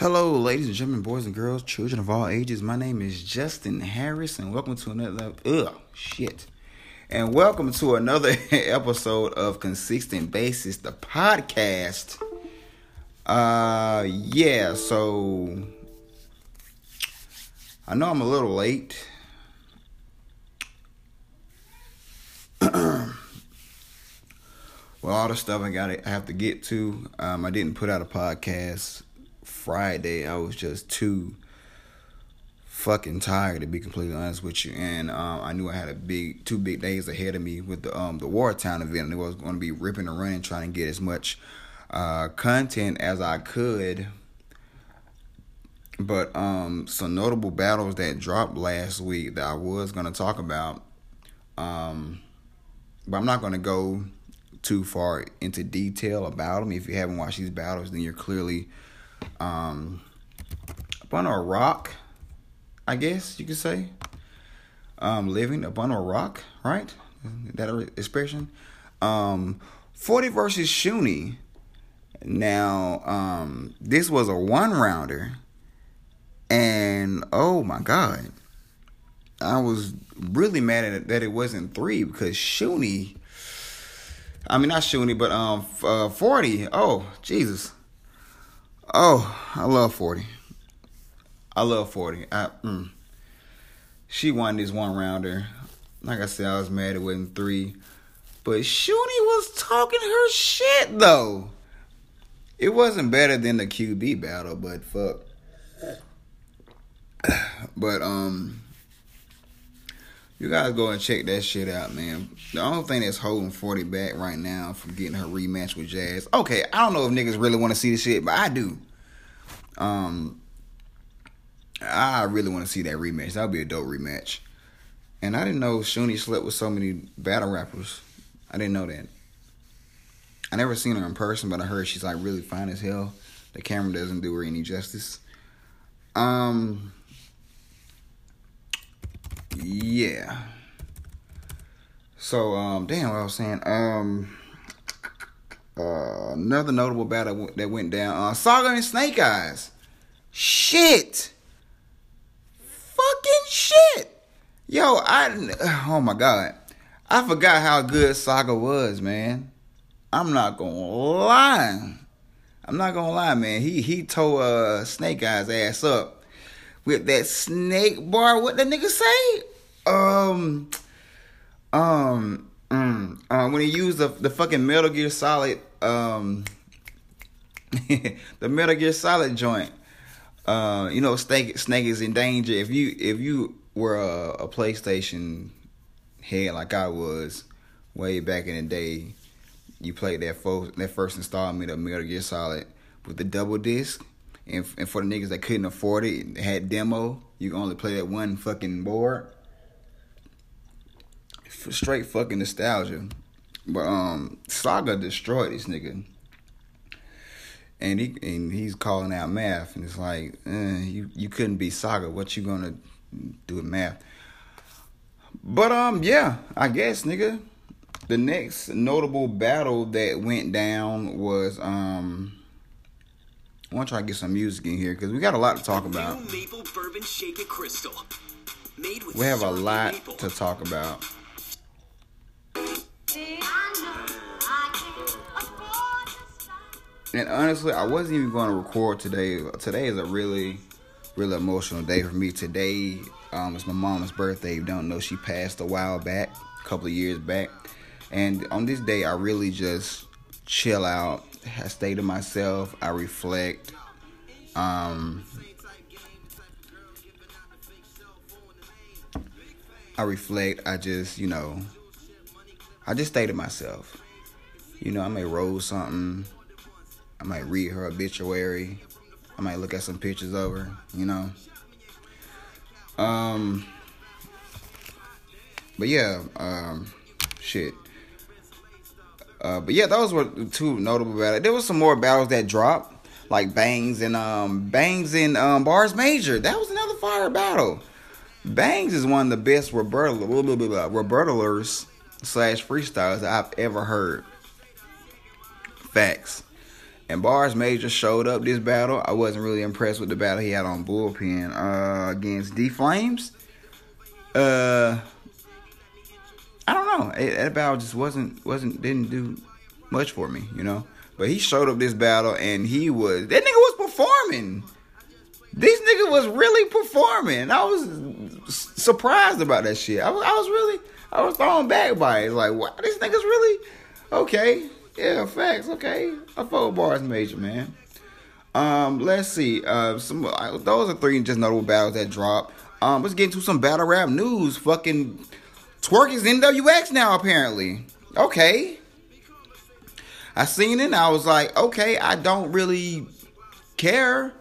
Hello, ladies and gentlemen, boys and girls, children of all ages. My name is Justin Harris, and welcome to another. Ugh, shit. And welcome to another episode of Consistent Basis, the podcast. Uh, yeah. So I know I'm a little late. well, all the stuff I got, I have to get to. Um, I didn't put out a podcast Friday, I was just too fucking tired to be completely honest with you. And um, I knew I had a big two big days ahead of me with the um the Wartown event, and it was going to be ripping and running, trying to get as much uh, content as I could. But um, some notable battles that dropped last week that I was going to talk about. Um, but I'm not going to go too far into detail about them. If you haven't watched these battles, then you're clearly um, up on a rock, I guess you could say. Um, living up on a rock, right? That expression. Um, 40 versus Shuni. Now, um, this was a one rounder, and oh my god, I was really mad at it that it wasn't three because Shuni. I mean, not Shuni, but um, uh, 40. Oh, Jesus. Oh, I love 40. I love 40. I, mm. She won this one rounder. Like I said, I was mad it wasn't three. But Shuni was talking her shit, though. It wasn't better than the QB battle, but fuck. But, um, you guys go and check that shit out, man. The only thing that's holding 40 back right now from getting her rematch with Jazz. Okay, I don't know if niggas really want to see the shit, but I do. Um, I really want to see that rematch. That would be a dope rematch. And I didn't know Shuni slept with so many battle rappers. I didn't know that. I never seen her in person, but I heard she's like really fine as hell. The camera doesn't do her any justice. Um, yeah. So, um, damn, what I was saying. Um, uh, another notable battle that went down. Uh, Saga and Snake Eyes. Shit. Fucking shit. Yo, I. Oh my god. I forgot how good Saga was, man. I'm not gonna lie. I'm not gonna lie, man. He he tore uh, Snake Eyes ass up with that snake bar. What the nigga say? Um, um, mm, uh, when he used the the fucking Metal Gear Solid, um, the Metal Gear Solid joint. Uh, you know, Snake Snake is in danger. If you if you were a, a PlayStation head like I was way back in the day, you played that first that first installment of Metal Gear Solid with the double disc. And, and for the niggas that couldn't afford it, had demo. You only play that one fucking board straight fucking nostalgia. But um, Saga destroyed this nigga, and he and he's calling out math, and it's like, eh, you you couldn't be Saga. What you gonna do with math? But um, yeah, I guess nigga. The next notable battle that went down was um. I want to try to get some music in here because we got a lot to talk about. We have a lot to talk about. And honestly, I wasn't even going to record today. Today is a really, really emotional day for me. Today um, it's my mom's birthday. You don't know she passed a while back, a couple of years back. And on this day, I really just chill out. I stay to myself. I reflect. Um, I reflect. I just, you know, I just stay to myself. You know, I may roll something I might read her obituary. I might look at some pictures of her, you know. Um but yeah, um shit. Uh but yeah, those were two notable battles. There was some more battles that dropped, like Bangs and um Bangs and um Bars Major. That was another fire battle. Bangs is one of the best rebuttalers slash freestyles I've ever heard. Facts. And Bars Major showed up this battle. I wasn't really impressed with the battle he had on Bullpen uh, against D Flames. Uh, I don't know. That battle just wasn't wasn't didn't do much for me, you know. But he showed up this battle and he was that nigga was performing. This nigga was really performing. I was surprised about that shit. I was I was really I was thrown back by it. Like, wow, this nigga's really okay. Yeah, facts. Okay, I fuck bars major man. Um, let's see. Uh, some uh, those are three just notable battles that dropped. Um, let's get into some battle rap news. Fucking Twork is NWX now, apparently. Okay. I seen it and I was like, okay, I don't really care.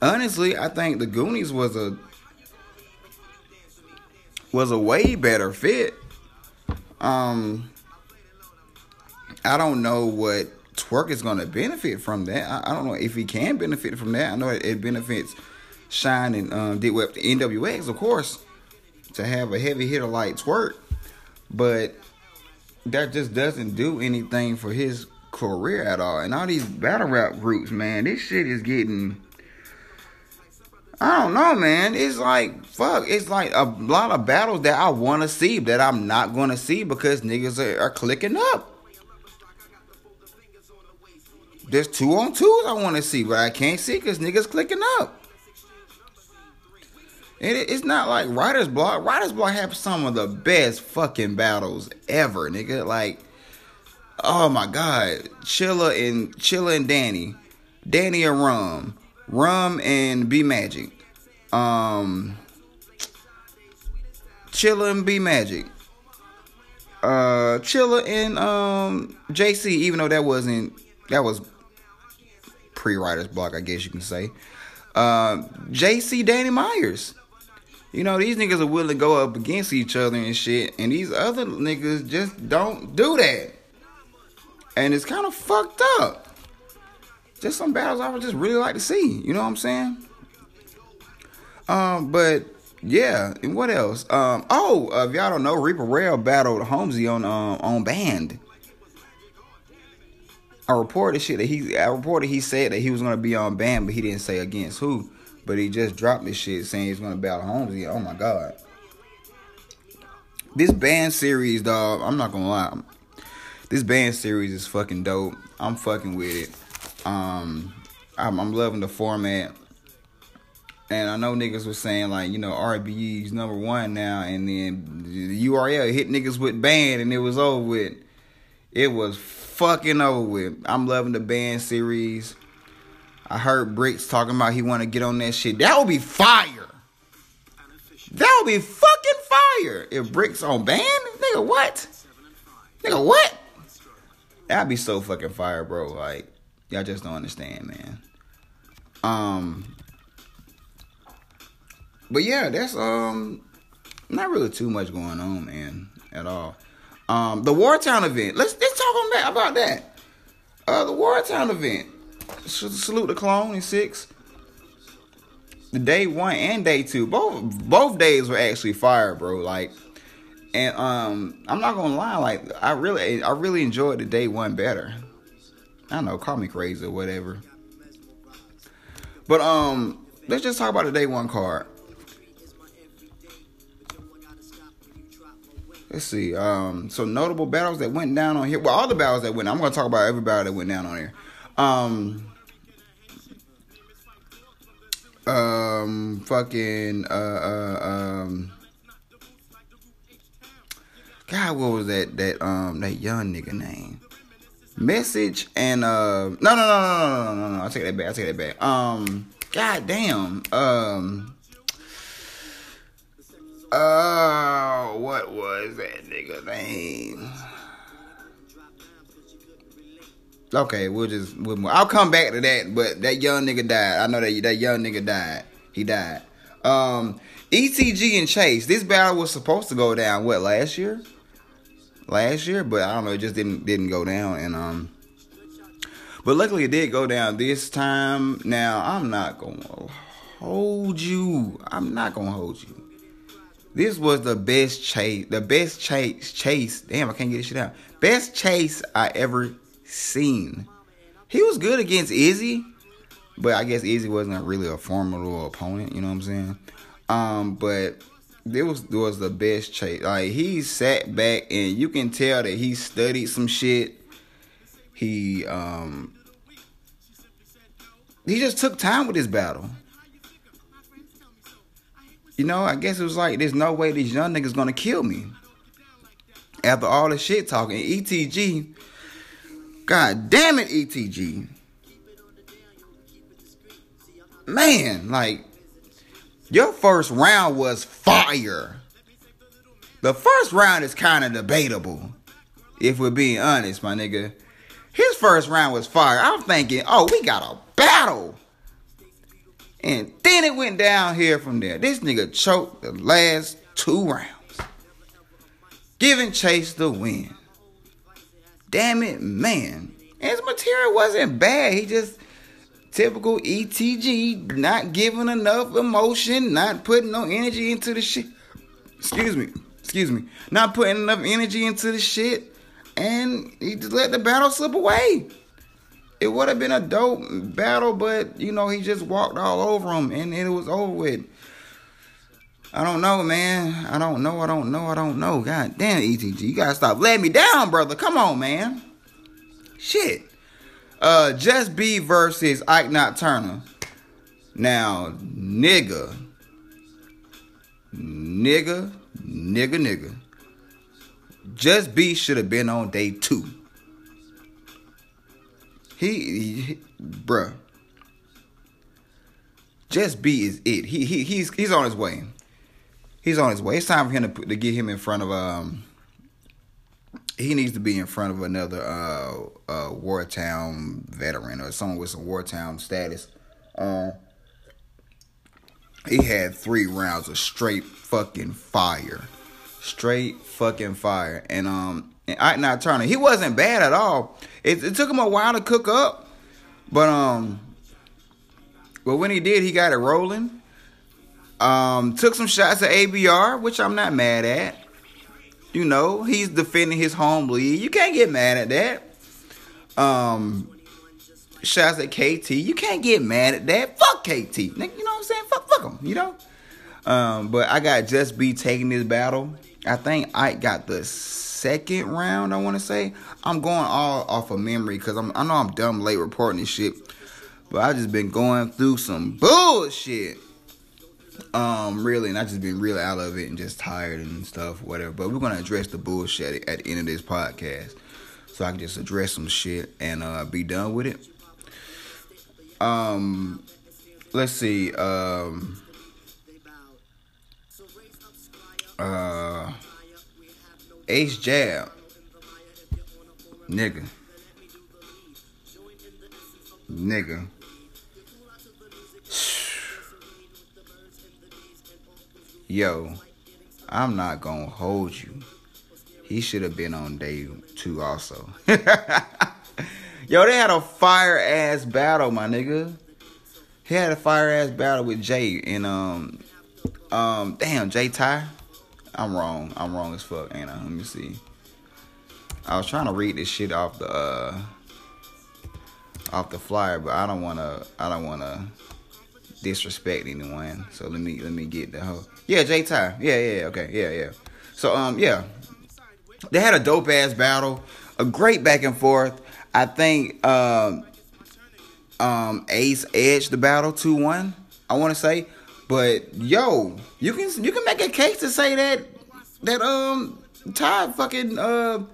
Honestly, I think the Goonies was a was a way better fit. Um I don't know what Twork is gonna benefit from that. I, I don't know if he can benefit from that. I know it, it benefits Shine and um, did with NWX, of course, to have a heavy hitter like Twork, but that just doesn't do anything for his career at all. And all these battle rap groups, man, this shit is getting. I don't know, man. It's like fuck. It's like a lot of battles that I want to see that I'm not going to see because niggas are, are clicking up. There's two on twos I want to see, but I can't see because niggas clicking up. And it's not like Writer's Block. Writer's Block have some of the best fucking battles ever, nigga. Like, oh my god, Chilla and Chilla and Danny, Danny and Rum, Rum and B Magic, um, Chilla and B Magic, uh, Chilla and um JC. Even though that wasn't that was pre Writer's Block, I guess you can say. Uh, JC Danny Myers. You know, these niggas are willing to go up against each other and shit, and these other niggas just don't do that. And it's kind of fucked up. Just some battles I would just really like to see. You know what I'm saying? Um, but yeah, and what else? Um, oh, uh, if y'all don't know, Reaper Rail battled Holmesy on um on band. I reported shit that he I reported he said that he was gonna be on band, but he didn't say against who. But he just dropped this shit saying he's gonna battle Holmesy. Oh my god. This band series, dog, I'm not gonna lie. This band series is fucking dope. I'm fucking with it. Um I'm, I'm loving the format. And I know niggas was saying like, you know, RBE's number one now, and then the URL hit niggas with band, and it was over with. It was fucking over with. I'm loving the band series. I heard Bricks talking about he want to get on that shit. That would be fire. That would be fucking fire. If Bricks on band, nigga, what? Nigga, what? That'd be so fucking fire, bro. Like, y'all just don't understand, man. Um, but yeah, that's um, not really too much going on, man, at all. Um, the Wartown event. Let's let's talk about that. Uh, the Wartown event. Salute the clone in six. The day one and day two, both both days were actually fire, bro. Like, and um, I'm not gonna lie, like I really, I really enjoyed the day one better. I don't know, call me crazy or whatever. But um, let's just talk about the day one card. Let's see. Um, so notable battles that went down on here. Well, all the battles that went. I'm gonna talk about every battle that went down on here. Um, um, fucking, uh, uh, um, God, what was that, that, um, that young nigga name? Message and, uh, no, no, no, no, no, no, no, no, I'll take that back, I'll take that back. Um, God damn, um, uh, what was that nigga name? Okay, we'll just we'll I'll come back to that, but that young nigga died. I know that that young nigga died. He died. Um, ETG and Chase. This battle was supposed to go down what last year? Last year, but I don't know. It just didn't didn't go down, and um, but luckily it did go down this time. Now I'm not gonna hold you. I'm not gonna hold you. This was the best chase, the best chase, chase. Damn, I can't get this shit out. Best chase I ever seen. he was good against Izzy, but I guess Izzy wasn't really a formidable opponent. You know what I'm saying? Um, but it was it was the best chase. Like he sat back and you can tell that he studied some shit. He um he just took time with this battle. You know, I guess it was like there's no way these young niggas gonna kill me. After all the shit talking, ETG, God damn it, ETG. Man, like your first round was fire. The first round is kind of debatable, if we're being honest, my nigga. His first round was fire. I'm thinking, oh, we got a battle. And then it went down here from there. This nigga choked the last two rounds, giving Chase the win. Damn it, man. His material wasn't bad. He just Typical ETG, not giving enough emotion, not putting no energy into the shit. Excuse me, excuse me, not putting enough energy into the shit, and he just let the battle slip away. It would have been a dope battle, but you know he just walked all over him, and it was over with. I don't know, man. I don't know. I don't know. I don't know. God damn, ETG, you gotta stop letting me down, brother. Come on, man. Shit. Uh, Just B versus Ike Nocturna. Now, nigga, nigga, nigga, nigga. Just B should have been on day two. He, he bruh. Just B is it. He he he's he's on his way. He's on his way. It's time for him to to get him in front of um he needs to be in front of another uh, uh, Wartown veteran or someone with some Wartown status. Uh, he had three rounds of straight fucking fire, straight fucking fire, and um, and Ike Nocturna, he wasn't bad at all. It, it took him a while to cook up, but um, but when he did, he got it rolling. Um, took some shots at ABR, which I'm not mad at. You know, he's defending his home league. You can't get mad at that. Um, shots at KT. You can't get mad at that. Fuck KT. You know what I'm saying? Fuck, fuck him. You know. Um, but I got Just B taking this battle. I think I got the second round. I want to say. I'm going all off of memory because I'm. I know I'm dumb late reporting this shit, but I just been going through some bullshit. Um, really, and I just been really out of it and just tired and stuff, whatever. But we're gonna address the bullshit at the end of this podcast, so I can just address some shit and uh, be done with it. Um, let's see. Um, uh, Ace Jab, nigga, nigga. Yo, I'm not gonna hold you. He should have been on day two also. yo, they had a fire ass battle, my nigga. He had a fire ass battle with Jay and um um damn Jay Ty. I'm wrong. I'm wrong as fuck, ain't I? Let me see. I was trying to read this shit off the uh off the flyer, but I don't wanna I don't wanna disrespect anyone. So let me let me get the whole yeah, Jay Ty. Yeah, yeah, okay. Yeah, yeah. So um yeah. They had a dope ass battle, a great back and forth. I think um um Ace edged the battle 2-1, I want to say. But yo, you can you can make a case to say that that um Ty fucking uh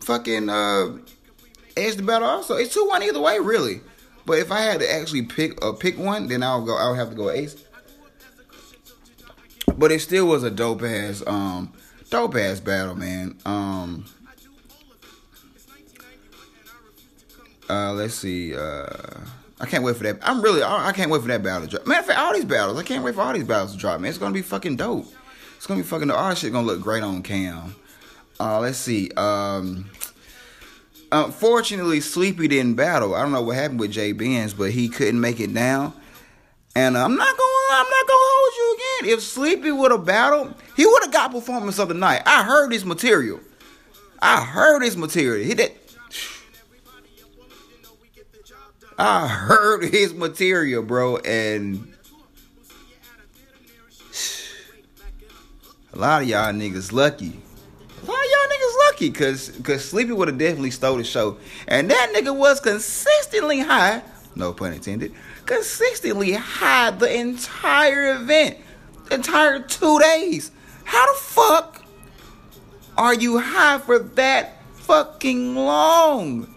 fucking uh edged the battle also. It's 2-1 either way, really. But if I had to actually pick uh, pick one, then I'll go. I'll have to go Ace. But it still was a dope ass, um, dope ass battle, man. Um, uh, let's see. Uh, I can't wait for that. I'm really, I can't wait for that battle to drop. Matter of fact, all these battles, I can't wait for all these battles to drop, man. It's gonna be fucking dope. It's gonna be fucking. All shit gonna look great on cam. Uh, let's see. Um, unfortunately, Sleepy didn't battle. I don't know what happened with Jay Benz, but he couldn't make it down. And uh, I'm not gonna I'm not gonna hold you again. If Sleepy would have battled, he would have got performance of the night. I heard his material. I heard his material. He did. I heard his material, bro, and a lot of y'all niggas lucky. Lucky, cause cause Sleepy would have definitely stole the show, and that nigga was consistently high. No pun intended. Consistently high the entire event, the entire two days. How the fuck are you high for that fucking long?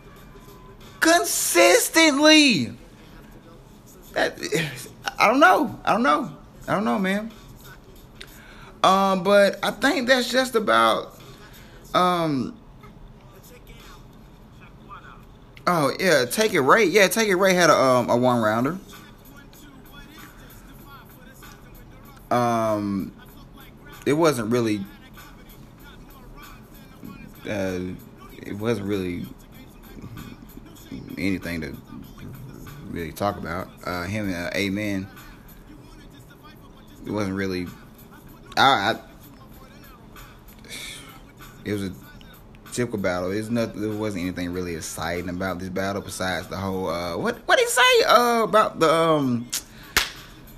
Consistently. That I don't know. I don't know. I don't know, man. Um, but I think that's just about um Oh yeah, take it Ray. Yeah, take it Ray had a um a one rounder. Um it wasn't really uh it wasn't really anything to really talk about. Uh him and uh, Amen it wasn't really I, I it was a typical battle. It's not there wasn't anything really exciting about this battle besides the whole uh what what did he say uh about the um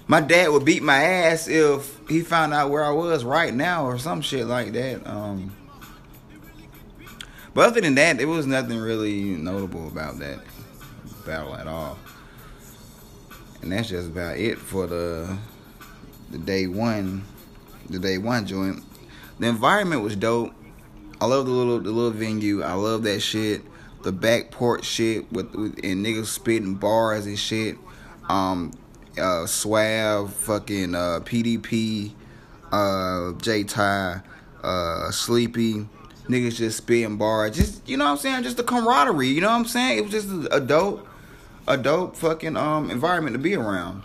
my dad would beat my ass if he found out where I was right now or some shit like that. Um but other than that, there was nothing really notable about that battle at all. And that's just about it for the the day one the day one joint. The environment was dope. I love the little the little venue. I love that shit. The back porch shit with, with and niggas spitting bars and shit. Um, uh, Swav, fucking uh, PDP, uh, J Ty, uh, Sleepy. Niggas just spitting bars. Just you know what I'm saying? Just the camaraderie. You know what I'm saying? It was just a dope, a dope fucking um environment to be around.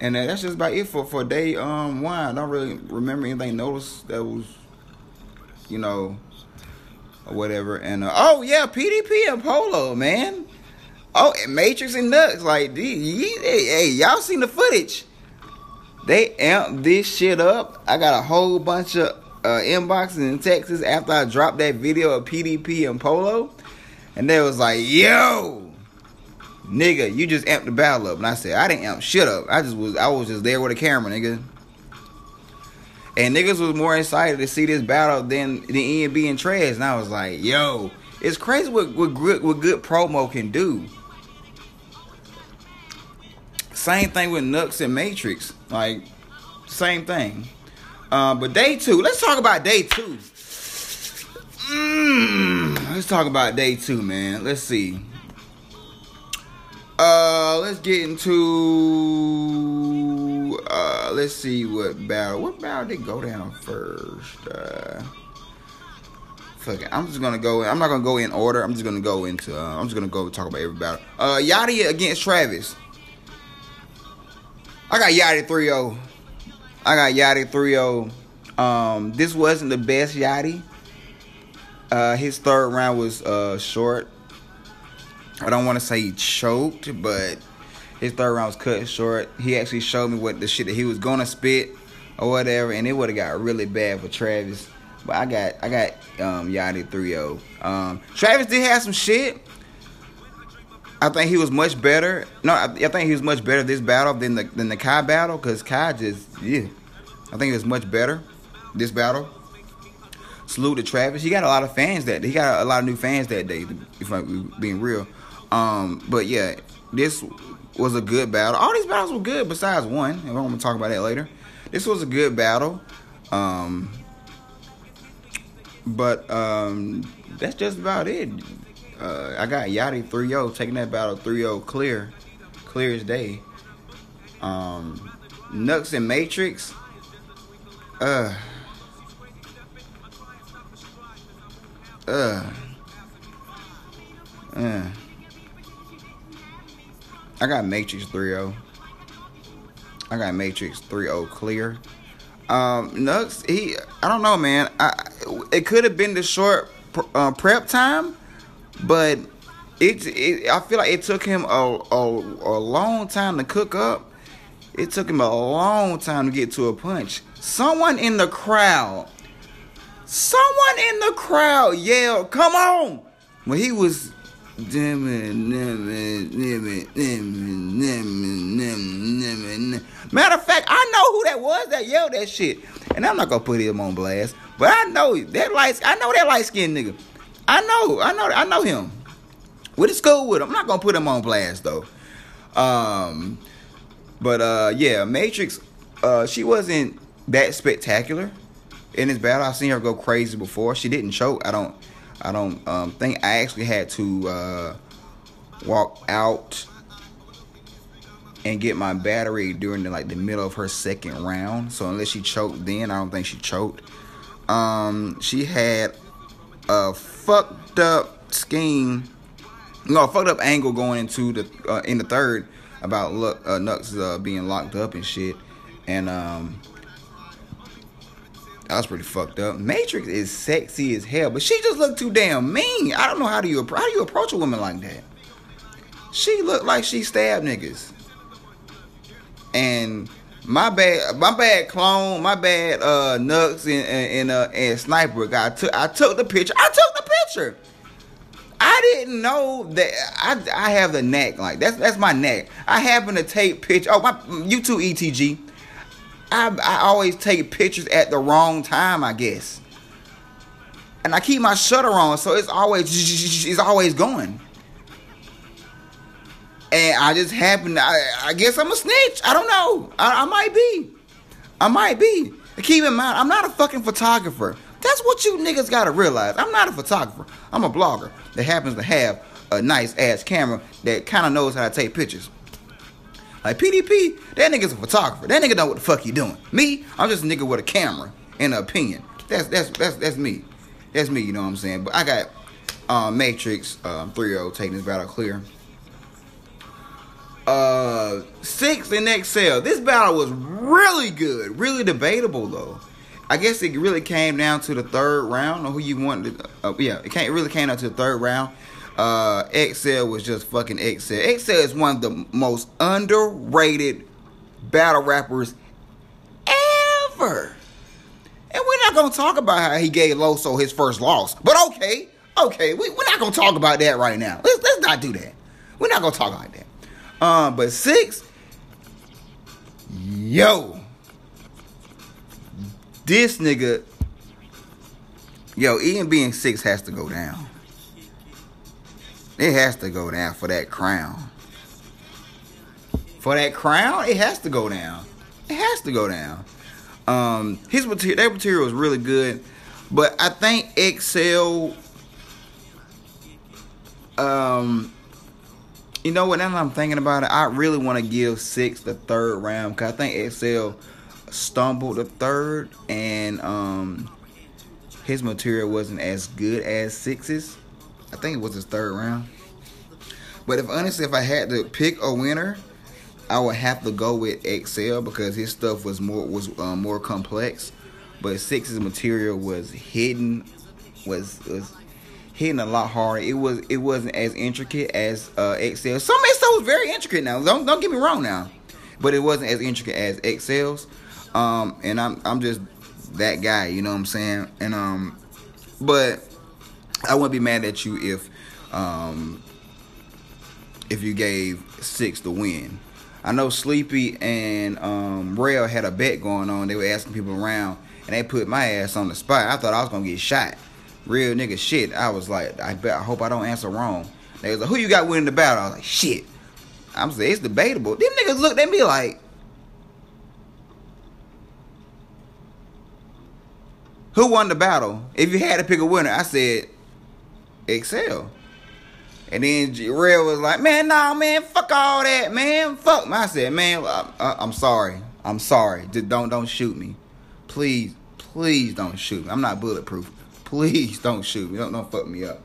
And that's just about it for for day um one. I don't really remember anything notice that was, you know, or whatever. And uh, oh yeah, PDP and Polo, man. Oh, and Matrix and Nux, like, hey, y'all seen the footage? They amped this shit up. I got a whole bunch of uh, inboxes in Texas after I dropped that video of PDP and Polo, and they was like, "Yo, nigga, you just amped the battle up. And I said, I didn't amp shit up. I just was I was just there with a camera, nigga. And niggas was more excited to see this battle than the ENB and Trez. And I was like, yo, it's crazy what, what good what good promo can do. Same thing with Nux and Matrix. Like, same thing. Uh, but day two, let's talk about day two. Mm, let's talk about day two, man. Let's see. Uh, let's get into. Uh, let's see what battle. What battle did go down first? Uh, fuck it. I'm just gonna go. I'm not gonna go in order. I'm just gonna go into. Uh, I'm just gonna go talk about every battle. Uh, Yachty against Travis. I got Yachty 3-0. I got Yachty 3-0. Um, this wasn't the best Yachty. Uh, his third round was uh short. I don't want to say he choked, but his third round was cut short. He actually showed me what the shit that he was gonna spit or whatever, and it would have got really bad for Travis. But I got I got um Yachty 3-0. Um, Travis did have some shit. I think he was much better. No, I, I think he was much better this battle than the than the Kai battle because Kai just yeah. I think it was much better this battle. Salute to Travis. He got a lot of fans that he got a lot of new fans that day. If I'm being real. Um, but yeah, this was a good battle. All these battles were good besides one, and I'm gonna talk about that later. This was a good battle. Um, but um, that's just about it. Uh, I got Yachty 3-0 taking that battle 3-0 clear, clear as day. Um, Nux and Matrix. Uh. Uh. Uh. I got Matrix 3-0. I got Matrix 3-0 clear. Um, Nux, he, I don't know, man. I, it could have been the short uh, prep time, but it, it, I feel like it took him a, a, a long time to cook up. It took him a long time to get to a punch. Someone in the crowd, someone in the crowd yelled, "Come on!" When he was Matter of fact, I know who that was that yelled that shit. And I'm not gonna put him on blast. But I know that light I know that light skinned nigga. I know, I know, I know him. Went to school with him. I'm not gonna put him on blast though. Um but uh yeah, Matrix, uh she wasn't that spectacular in this battle. I've seen her go crazy before. She didn't choke. I don't I don't um, think I actually had to uh, walk out and get my battery during the like the middle of her second round. So unless she choked then, I don't think she choked. Um, she had a fucked up scheme, no, fucked up angle going into the uh, in the third about uh, Nux uh, being locked up and shit, and um, that was pretty fucked up. Matrix is sexy as hell, but she just looked too damn mean. I don't know how do you how do you approach a woman like that. She looked like she stabbed niggas. And my bad, my bad clone, my bad uh Nux and and, uh, and sniper. I took I took the picture. I took the picture. I didn't know that I I have the neck like that's that's my neck. I happen to take picture. Oh my you too ETG. I, I always take pictures at the wrong time, I guess. And I keep my shutter on, so it's always it's always going. And I just happen I, I guess I'm a snitch. I don't know. I, I might be. I might be. Keep in mind, I'm not a fucking photographer. That's what you niggas gotta realize. I'm not a photographer. I'm a blogger that happens to have a nice ass camera that kind of knows how to take pictures. Like PDP, that nigga's a photographer. That nigga know what the fuck he doing. Me, I'm just a nigga with a camera and an opinion. That's that's that's that's me. That's me. You know what I'm saying? But I got uh, Matrix um, 3-0 taking this battle clear. Uh, six in Excel. This battle was really good, really debatable though. I guess it really came down to the third round or who you wanted. To, uh, yeah, it, came, it really came down to the third round. Uh, Excel was just fucking Excel. Excel is one of the most underrated battle rappers ever. And we're not gonna talk about how he gave Loso his first loss. But okay, okay, we, are not gonna talk about that right now. Let's let's not do that. We're not gonna talk like that. Um, but six, yo, this nigga, yo, Ian being six has to go down. It has to go down for that crown. For that crown, it has to go down. It has to go down. Um, his material, that material was really good, but I think Excel. Um, you know what? Now that I'm thinking about it, I really want to give six the third round because I think Excel stumbled the third, and um, his material wasn't as good as six's. I think it was his third round. But if honestly, if I had to pick a winner, I would have to go with Excel because his stuff was more was uh, more complex. But Six's material was hidden, was was hitting a lot harder. It was it wasn't as intricate as uh, Excel. Some stuff was very intricate. Now, don't don't get me wrong now, but it wasn't as intricate as Excel's. Um, and I'm I'm just that guy, you know what I'm saying? And um, but I wouldn't be mad at you if um, if you gave six to win. I know Sleepy and um, Rail had a bet going on. They were asking people around, and they put my ass on the spot. I thought I was gonna get shot. Real nigga shit. I was like, I bet. I hope I don't answer wrong. They was like, who you got winning the battle? I was like, shit. I'm saying it's debatable. Them niggas looked at me like, who won the battle? If you had to pick a winner, I said excel. And then Rail was like, man, nah, man, fuck all that, man. Fuck. I said, man, I, am sorry. I'm sorry. Just don't don't shoot me. Please, please don't shoot me. I'm not bulletproof. Please don't shoot me. Don't don't fuck me up.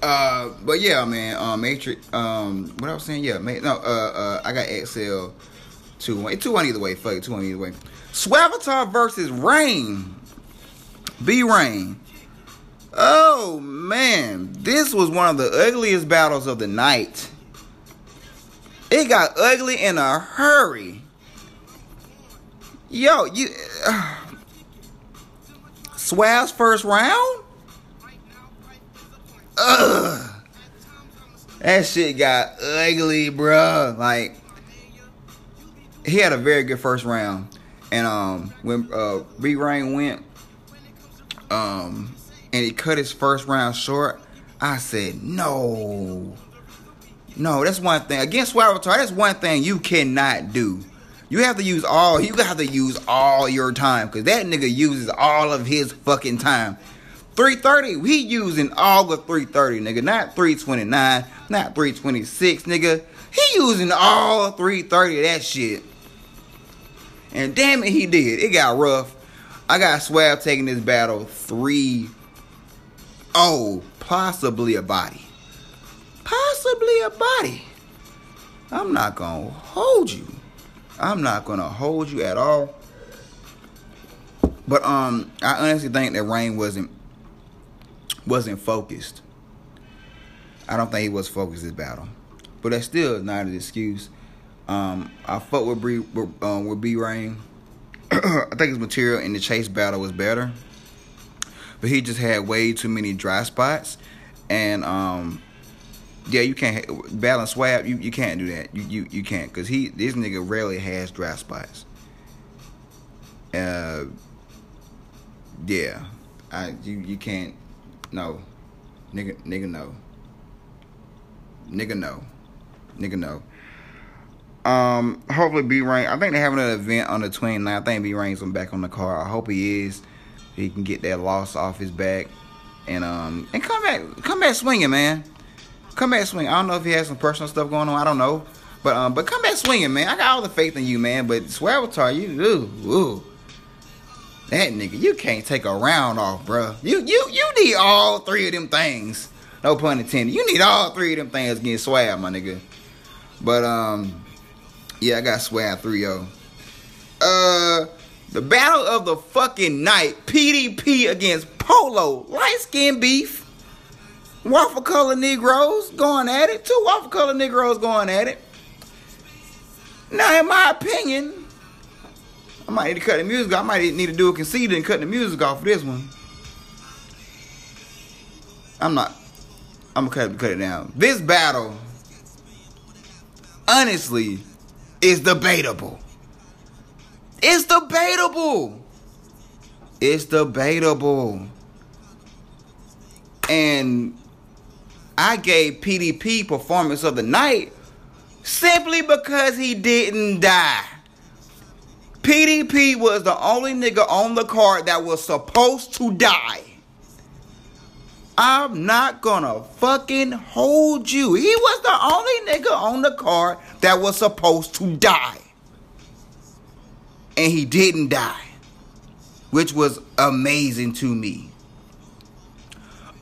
Uh, but yeah, man. Uh, Matrix. Um, what I was saying, yeah, man. No, uh, uh, I got XL two one. Two one either way. Fuck it, two one either way. Swavatar versus Rain. B Rain. Oh man, this was one of the ugliest battles of the night. It got ugly in a hurry. Yo, you uh, Swav's first round? ugh. That shit got ugly, bruh. Like, he had a very good first round. And um, when uh, B Rain went, um, and he cut his first round short, I said, no. No, that's one thing. Against Swagger that's one thing you cannot do. You have to use all, you have to use all your time. Because that nigga uses all of his fucking time. 330, he using all of 330, nigga. Not 329, not 326, nigga. He using all 330 of that shit. And damn it, he did. It got rough. I got Swav taking this battle 3 0, possibly a body. Possibly a body. I'm not gonna hold you. I'm not gonna hold you at all. But um, I honestly think that Rain wasn't wasn't focused. I don't think he was focused this battle, but that's still not an excuse. Um, I fuck with B with, um, with B Rain. I think his material in the chase battle was better, but he just had way too many dry spots, and um, yeah, you can't balance Swav. You, you can't do that. You you, you can't because he this nigga rarely has dry spots. Uh, yeah, I you you can't no, nigga nigga no, nigga no, nigga no. Um, hopefully B Rain. I think they're having an event on the 29th. I think B Rain's back on the car. I hope he is. He can get that loss off his back and um and come back come back swinging, man. Come back swinging. I don't know if he has some personal stuff going on. I don't know. But um, but come back swinging, man. I got all the faith in you, man. But Swavatar, you, ooh, ooh, that nigga, you can't take a round off, bro. You, you, you need all three of them things. No pun intended. You need all three of them things against Swav, my nigga. But um, yeah, I got Swav 3-0. Uh, the battle of the fucking night: PDP against Polo. Light skin beef waffle color Negroes going at it. Two waffle color Negroes going at it. Now, in my opinion, I might need to cut the music. I might need to do a concede and cut the music off for this one. I'm not. I'm gonna cut it down. This battle, honestly, is debatable. It's debatable. It's debatable. And I gave PDP performance of the night simply because he didn't die. PDP was the only nigga on the card that was supposed to die. I'm not gonna fucking hold you. He was the only nigga on the card that was supposed to die. And he didn't die, which was amazing to me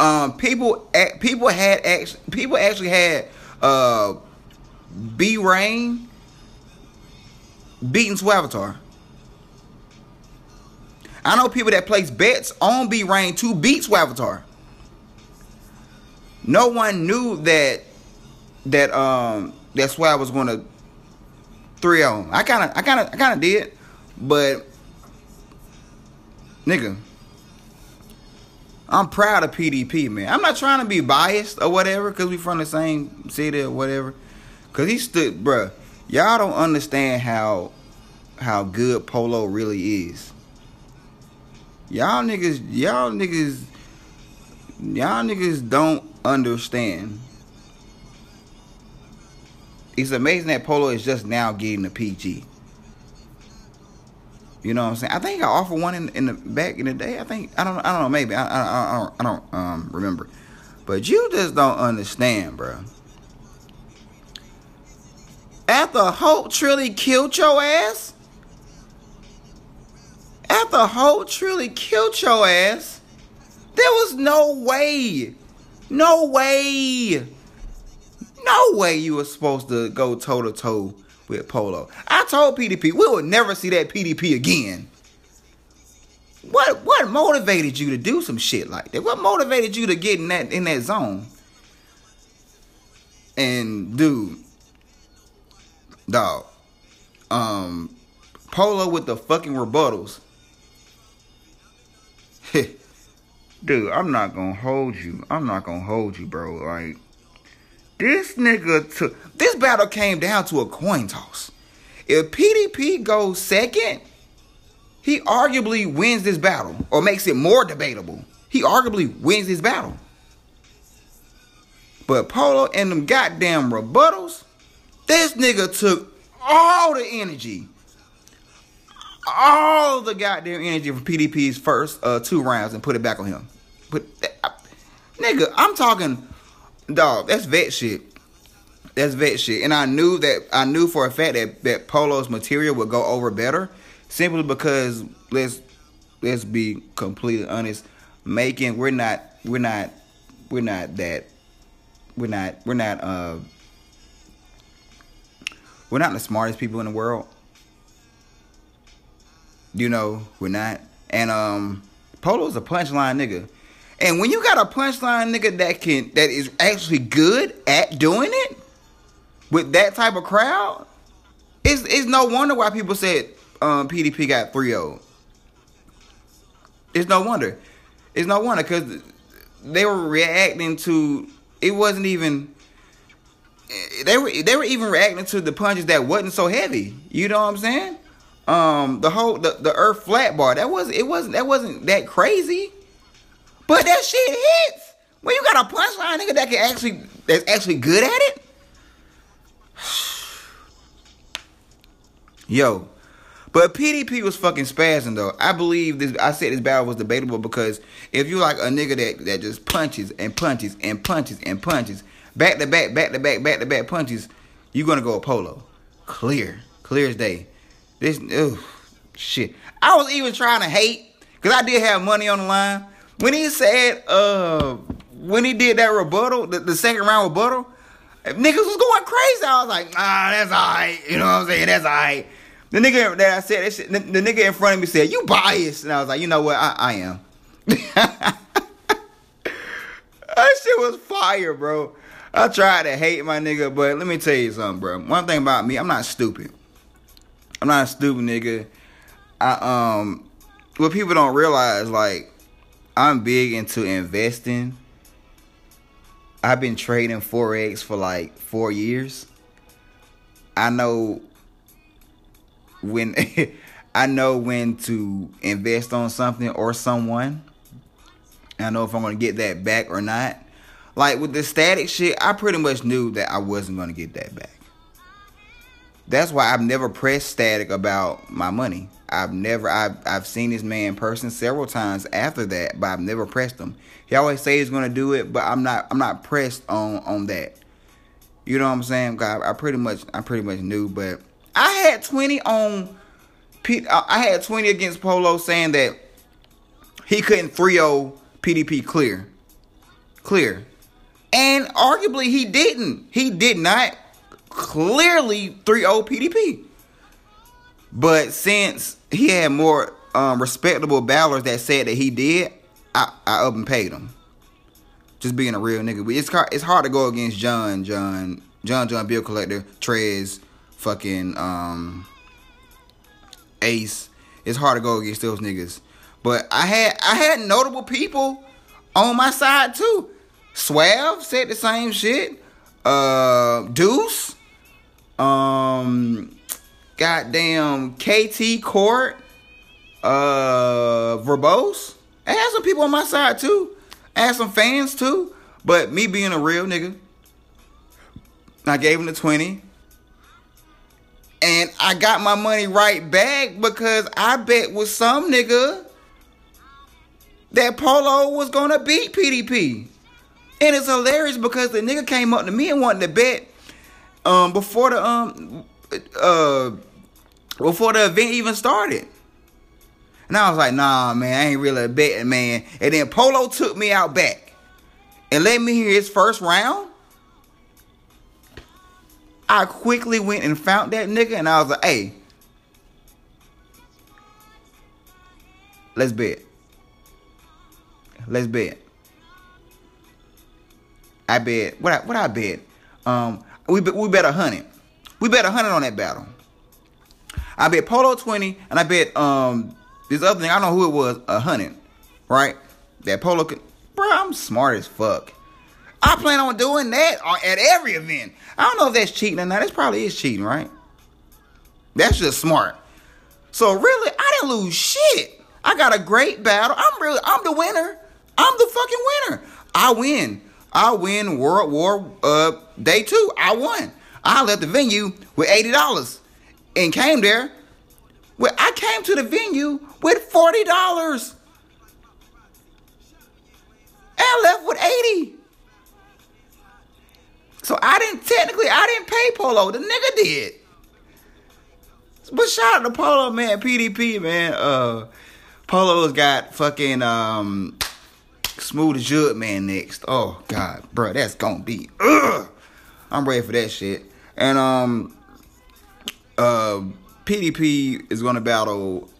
um, people people had actually people actually had uh, B Rain beating Swavatar. I know people that place bets on B Rain to beat Swavatar. No one knew that that um that Swav was gonna three on. I kinda I kinda I kinda did, but nigga, I'm proud of PDP, man. I'm not trying to be biased or whatever because we from the same city or whatever. Cause he stood, bruh. Y'all don't understand how how good Polo really is. Y'all niggas, y'all niggas, y'all niggas don't understand. It's amazing that Polo is just now getting a PG. You know what I'm saying? I think I offered one in, in the back in the day. I think I don't I don't know maybe I I, I don't I don't um remember, but you just don't understand, bro. After Hope truly killed your ass, after Hope truly killed your ass, there was no way, no way, no way you were supposed to go toe to toe with Polo. I told PDP we will never see that PDP again. What what motivated you to do some shit like that? What motivated you to get in that in that zone? And dude, dog, um, Polo with the fucking rebuttals. dude, I'm not gonna hold you. I'm not gonna hold you, bro. Like, this nigga took this battle came down to a coin toss. If PDP goes second, he arguably wins this battle or makes it more debatable. He arguably wins this battle. But Polo and them goddamn rebuttals, this nigga took all the energy, all the goddamn energy from PDP's first uh, two rounds and put it back on him. But uh, nigga, I'm talking, dog. That's vet shit. That's vet shit. And I knew that I knew for a fact that that Polo's material would go over better, simply because let's let's be completely honest. Making we're not we're not we're not that we're not we're not uh we're not the smartest people in the world. You know, we're not. And um Polo's a punchline nigga. And when you got a punchline nigga that can that is actually good at doing it with that type of crowd, it's it's no wonder why people said um, PDP got 3-0. It's no wonder. It's no wonder because they were reacting to it wasn't even they were they were even reacting to the punches that wasn't so heavy. You know what I'm saying? Um, the whole the, the earth flat bar that was it wasn't that wasn't that crazy, but that shit hits when you got a punchline nigga that can actually that's actually good at it. Yo, but PDP was fucking spazzing though. I believe this. I said this battle was debatable because if you like a nigga that that just punches and punches and punches and punches back to back, back to back, back to back punches, you're gonna go a polo, clear, clear as day. This, oh shit. I was even trying to hate because I did have money on the line when he said, uh, when he did that rebuttal, the, the second round rebuttal. Niggas was going crazy. I was like, nah, that's alright. You know what I'm saying? That's alright. The nigga that I said, shit, the, the, nigga in front of me said, "You biased," and I was like, "You know what? I, I am." that shit was fire, bro. I tried to hate my nigga, but let me tell you something, bro. One thing about me, I'm not stupid. I'm not a stupid nigga. I um, what people don't realize, like, I'm big into investing. I've been trading forex for like four years. I know when I know when to invest on something or someone. I know if I'm gonna get that back or not. Like with the static shit, I pretty much knew that I wasn't gonna get that back. That's why I've never pressed static about my money. I've never I've I've seen this man in person several times after that, but I've never pressed him. He always say he's gonna do it, but I'm not I'm not pressed on on that. You know what I'm saying? God, I pretty much I pretty much knew, but I had 20 on uh, I had 20 against Polo saying that he couldn't 3-0 PDP clear. Clear. And arguably he didn't. He did not clearly 3-0 PDP. But since he had more um, respectable ballers that said that he did, I, I up and paid him. Just being a real nigga. But it's hard, it's hard to go against John, John, John, John Bill Collector, Trez, fucking um, Ace. It's hard to go against those niggas. But I had I had notable people on my side too. Swav said the same shit. Uh, Deuce. Um, goddamn KT Court. Uh, Verbose. I had some people on my side too. I had some fans too. But me being a real nigga, I gave him the 20. And I got my money right back because I bet with some nigga that Polo was gonna beat PDP. And it's hilarious because the nigga came up to me and wanted to bet um before the um uh before the event even started. And I was like, nah, man, I ain't really a betting, man. And then Polo took me out back and let me hear his first round. I quickly went and found that nigga and I was like, hey, let's bet. Let's bet. I bet. What I, what I bet? Um, we bet, we bet a hundred. We bet a hundred on that battle. I bet Polo twenty, and I bet um this other thing. I don't know who it was. A hundred, right? that Polo can. Bro, I'm smart as fuck. I plan on doing that at every event. I don't know if that's cheating or not. That probably is cheating, right? That's just smart. So really, I didn't lose shit. I got a great battle. I'm really, I'm the winner. I'm the fucking winner. I win. I win World War uh, Day Two. I won. I left the venue with eighty dollars and came there. Well, I came to the venue with forty dollars. I left with eighty. So I didn't technically I didn't pay Polo. The nigga did. But shout out to Polo, man. PDP, man. Uh Polo's got fucking um Smooth as Jud man next. Oh God, bro, that's gonna be. Ugh. I'm ready for that shit. And um, uh, PDP is gonna battle.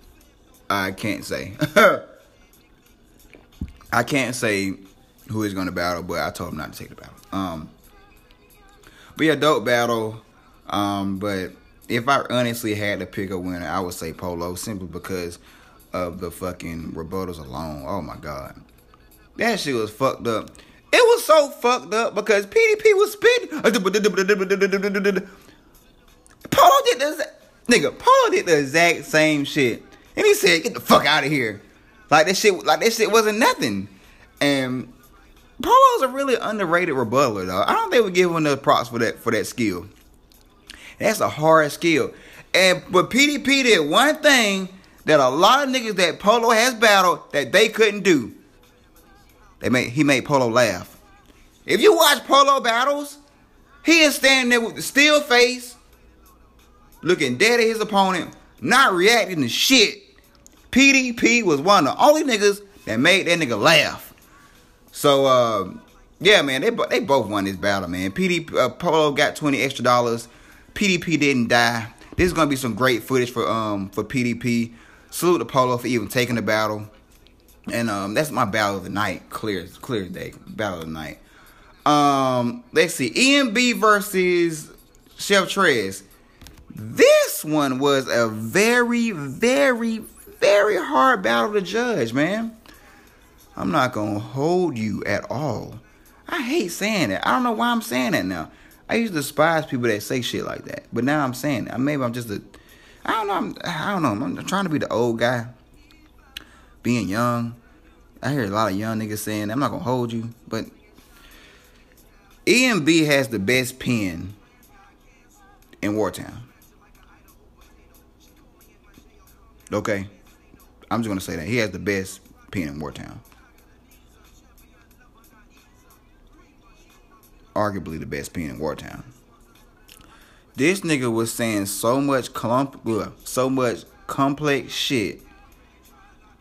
I can't say. I can't say who is gonna battle, but I told him not to take the battle. Um, but yeah, dope battle. Um, but if I honestly had to pick a winner, I would say Polo simply because of the fucking rebuttals alone. Oh my god. That shit was fucked up. It was so fucked up because PDP was spitting. Polo did the nigga. Polo did the exact same shit, and he said, "Get the fuck out of here." Like that shit. Like that shit wasn't nothing. And Polo's a really underrated rebuttaler, though. I don't think we give him enough props for that for that skill. That's a hard skill. And but PDP did one thing that a lot of niggas that Polo has battled that they couldn't do. They made he made Polo laugh. If you watch Polo battles, he is standing there with the steel face, looking dead at his opponent, not reacting to shit. PDP was one of the only niggas that made that nigga laugh. So uh, yeah, man, they they both won this battle, man. PDP uh, Polo got twenty extra dollars. PDP didn't die. This is gonna be some great footage for um for PDP. Salute to Polo for even taking the battle. And um, that's my battle of the night. Clear, clear day. Battle of the night. Um, let's see. EMB versus Chef Trez. This one was a very, very, very hard battle to judge, man. I'm not gonna hold you at all. I hate saying that. I don't know why I'm saying that now. I used to despise people that say shit like that, but now I'm saying it. Maybe I'm just a. I don't know. I'm, I don't know. I'm trying to be the old guy being young. I hear a lot of young niggas saying, I'm not gonna hold you, but EMB has the best pen in Wartown. Okay? I'm just gonna say that. He has the best pen in Wartown. Arguably the best pen in Wartown. This nigga was saying so much clump, so much complex shit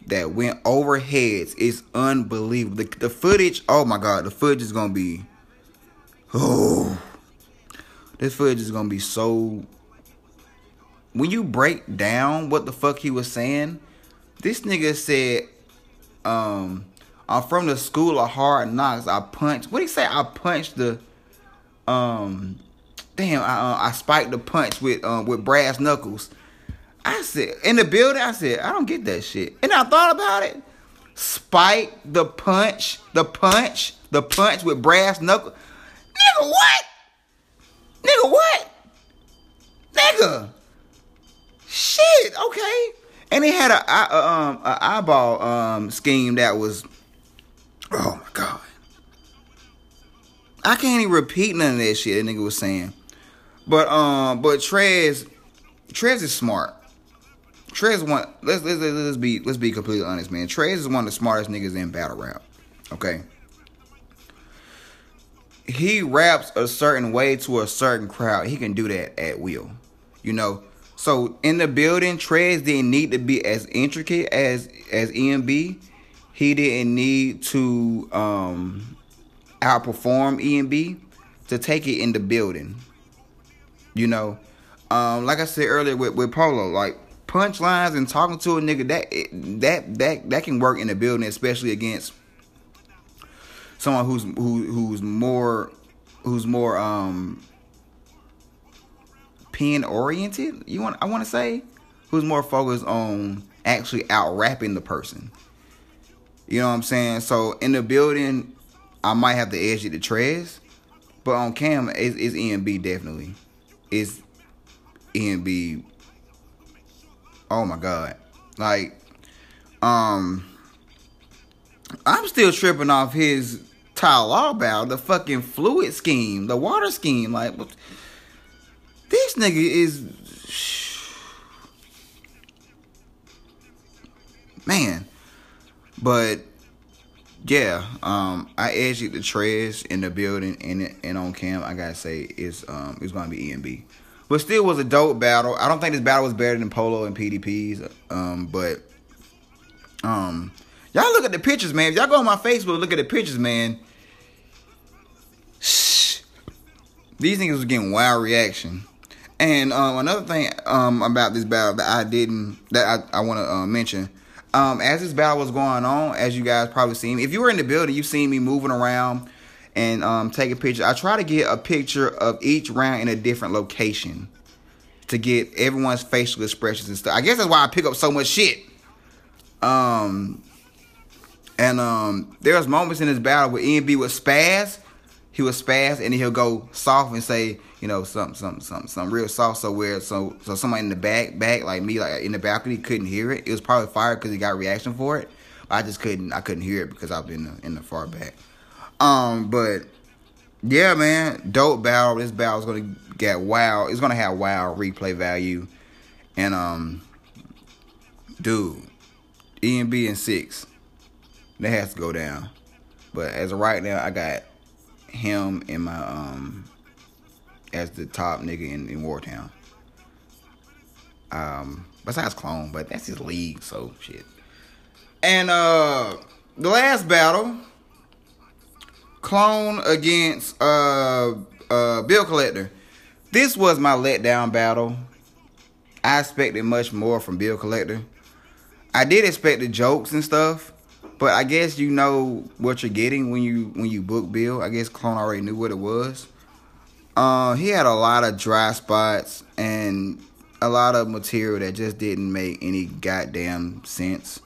that went over heads is unbelievable. The, the footage, oh my god, the footage is gonna be, oh, this footage is gonna be so. When you break down what the fuck he was saying, this nigga said, um, I'm from the school of hard knocks. I punched. What did he say? I punched the, um, damn. I uh, I spiked the punch with um with brass knuckles. I said, in the building, I said, I don't get that shit. And I thought about it. Spike the punch, the punch, the punch with brass knuckle. Nigga, what? Nigga, what? Nigga. Shit, okay. And he had a, a um a eyeball um scheme that was oh my god. I can't even repeat none of that shit that nigga was saying. But um but Trez Trez is smart. Trez one. Let's, let's let's be let's be completely honest, man. Trez is one of the smartest niggas in battle rap. Okay. He raps a certain way to a certain crowd. He can do that at will. You know. So in the building, Trez didn't need to be as intricate as as EMB. He didn't need to um outperform EMB to take it in the building. You know. Um, like I said earlier with, with Polo, like punchlines and talking to a nigga that that that that can work in a building, especially against someone who's who who's more who's more um pen oriented. You want I want to say who's more focused on actually out rapping the person. You know what I'm saying? So in the building, I might have to edge it to Trez, but on cam, it's, it's EMB definitely. It's EMB. Oh my god, like, um, I'm still tripping off his Tyler Law battle, the fucking fluid scheme, the water scheme. Like, this nigga is. Man. But yeah, um, I edged the trash in the building and and on cam. I gotta say it's um it's gonna be EMB, but still was a dope battle. I don't think this battle was better than Polo and PDPs. Um, but um, y'all look at the pictures, man. If y'all go on my Facebook, look at the pictures, man. Shh. These niggas was getting wild reaction. And um, another thing um, about this battle that I didn't that I, I want to uh, mention um, as this battle was going on, as you guys probably seen, if you were in the building, you've seen me moving around and um, taking pictures. I try to get a picture of each round in a different location to get everyone's facial expressions and stuff. I guess that's why I pick up so much shit. Um, and um, there's moments in this battle where EMB would spaz. He was spaz and he'll go soft and say, you know, something, something, something, something real soft, so where so so somebody in the back, back like me, like in the balcony, couldn't hear it. It was probably fired because he got reaction for it. I just couldn't, I couldn't hear it because I was in the in the far back. Um, but yeah, man, dope battle. This battle is gonna get wow. It's gonna have wow replay value, and um, dude, EMB and six, that has to go down. But as of right now, I got him in my um as the top nigga in, in Wartown. Um, besides Clone, but that's his league, so shit. And uh the last battle, Clone against uh uh Bill Collector. This was my letdown battle. I expected much more from Bill Collector. I did expect the jokes and stuff, but I guess you know what you're getting when you when you book Bill. I guess Clone already knew what it was. Uh, he had a lot of dry spots and a lot of material that just didn't make any goddamn sense.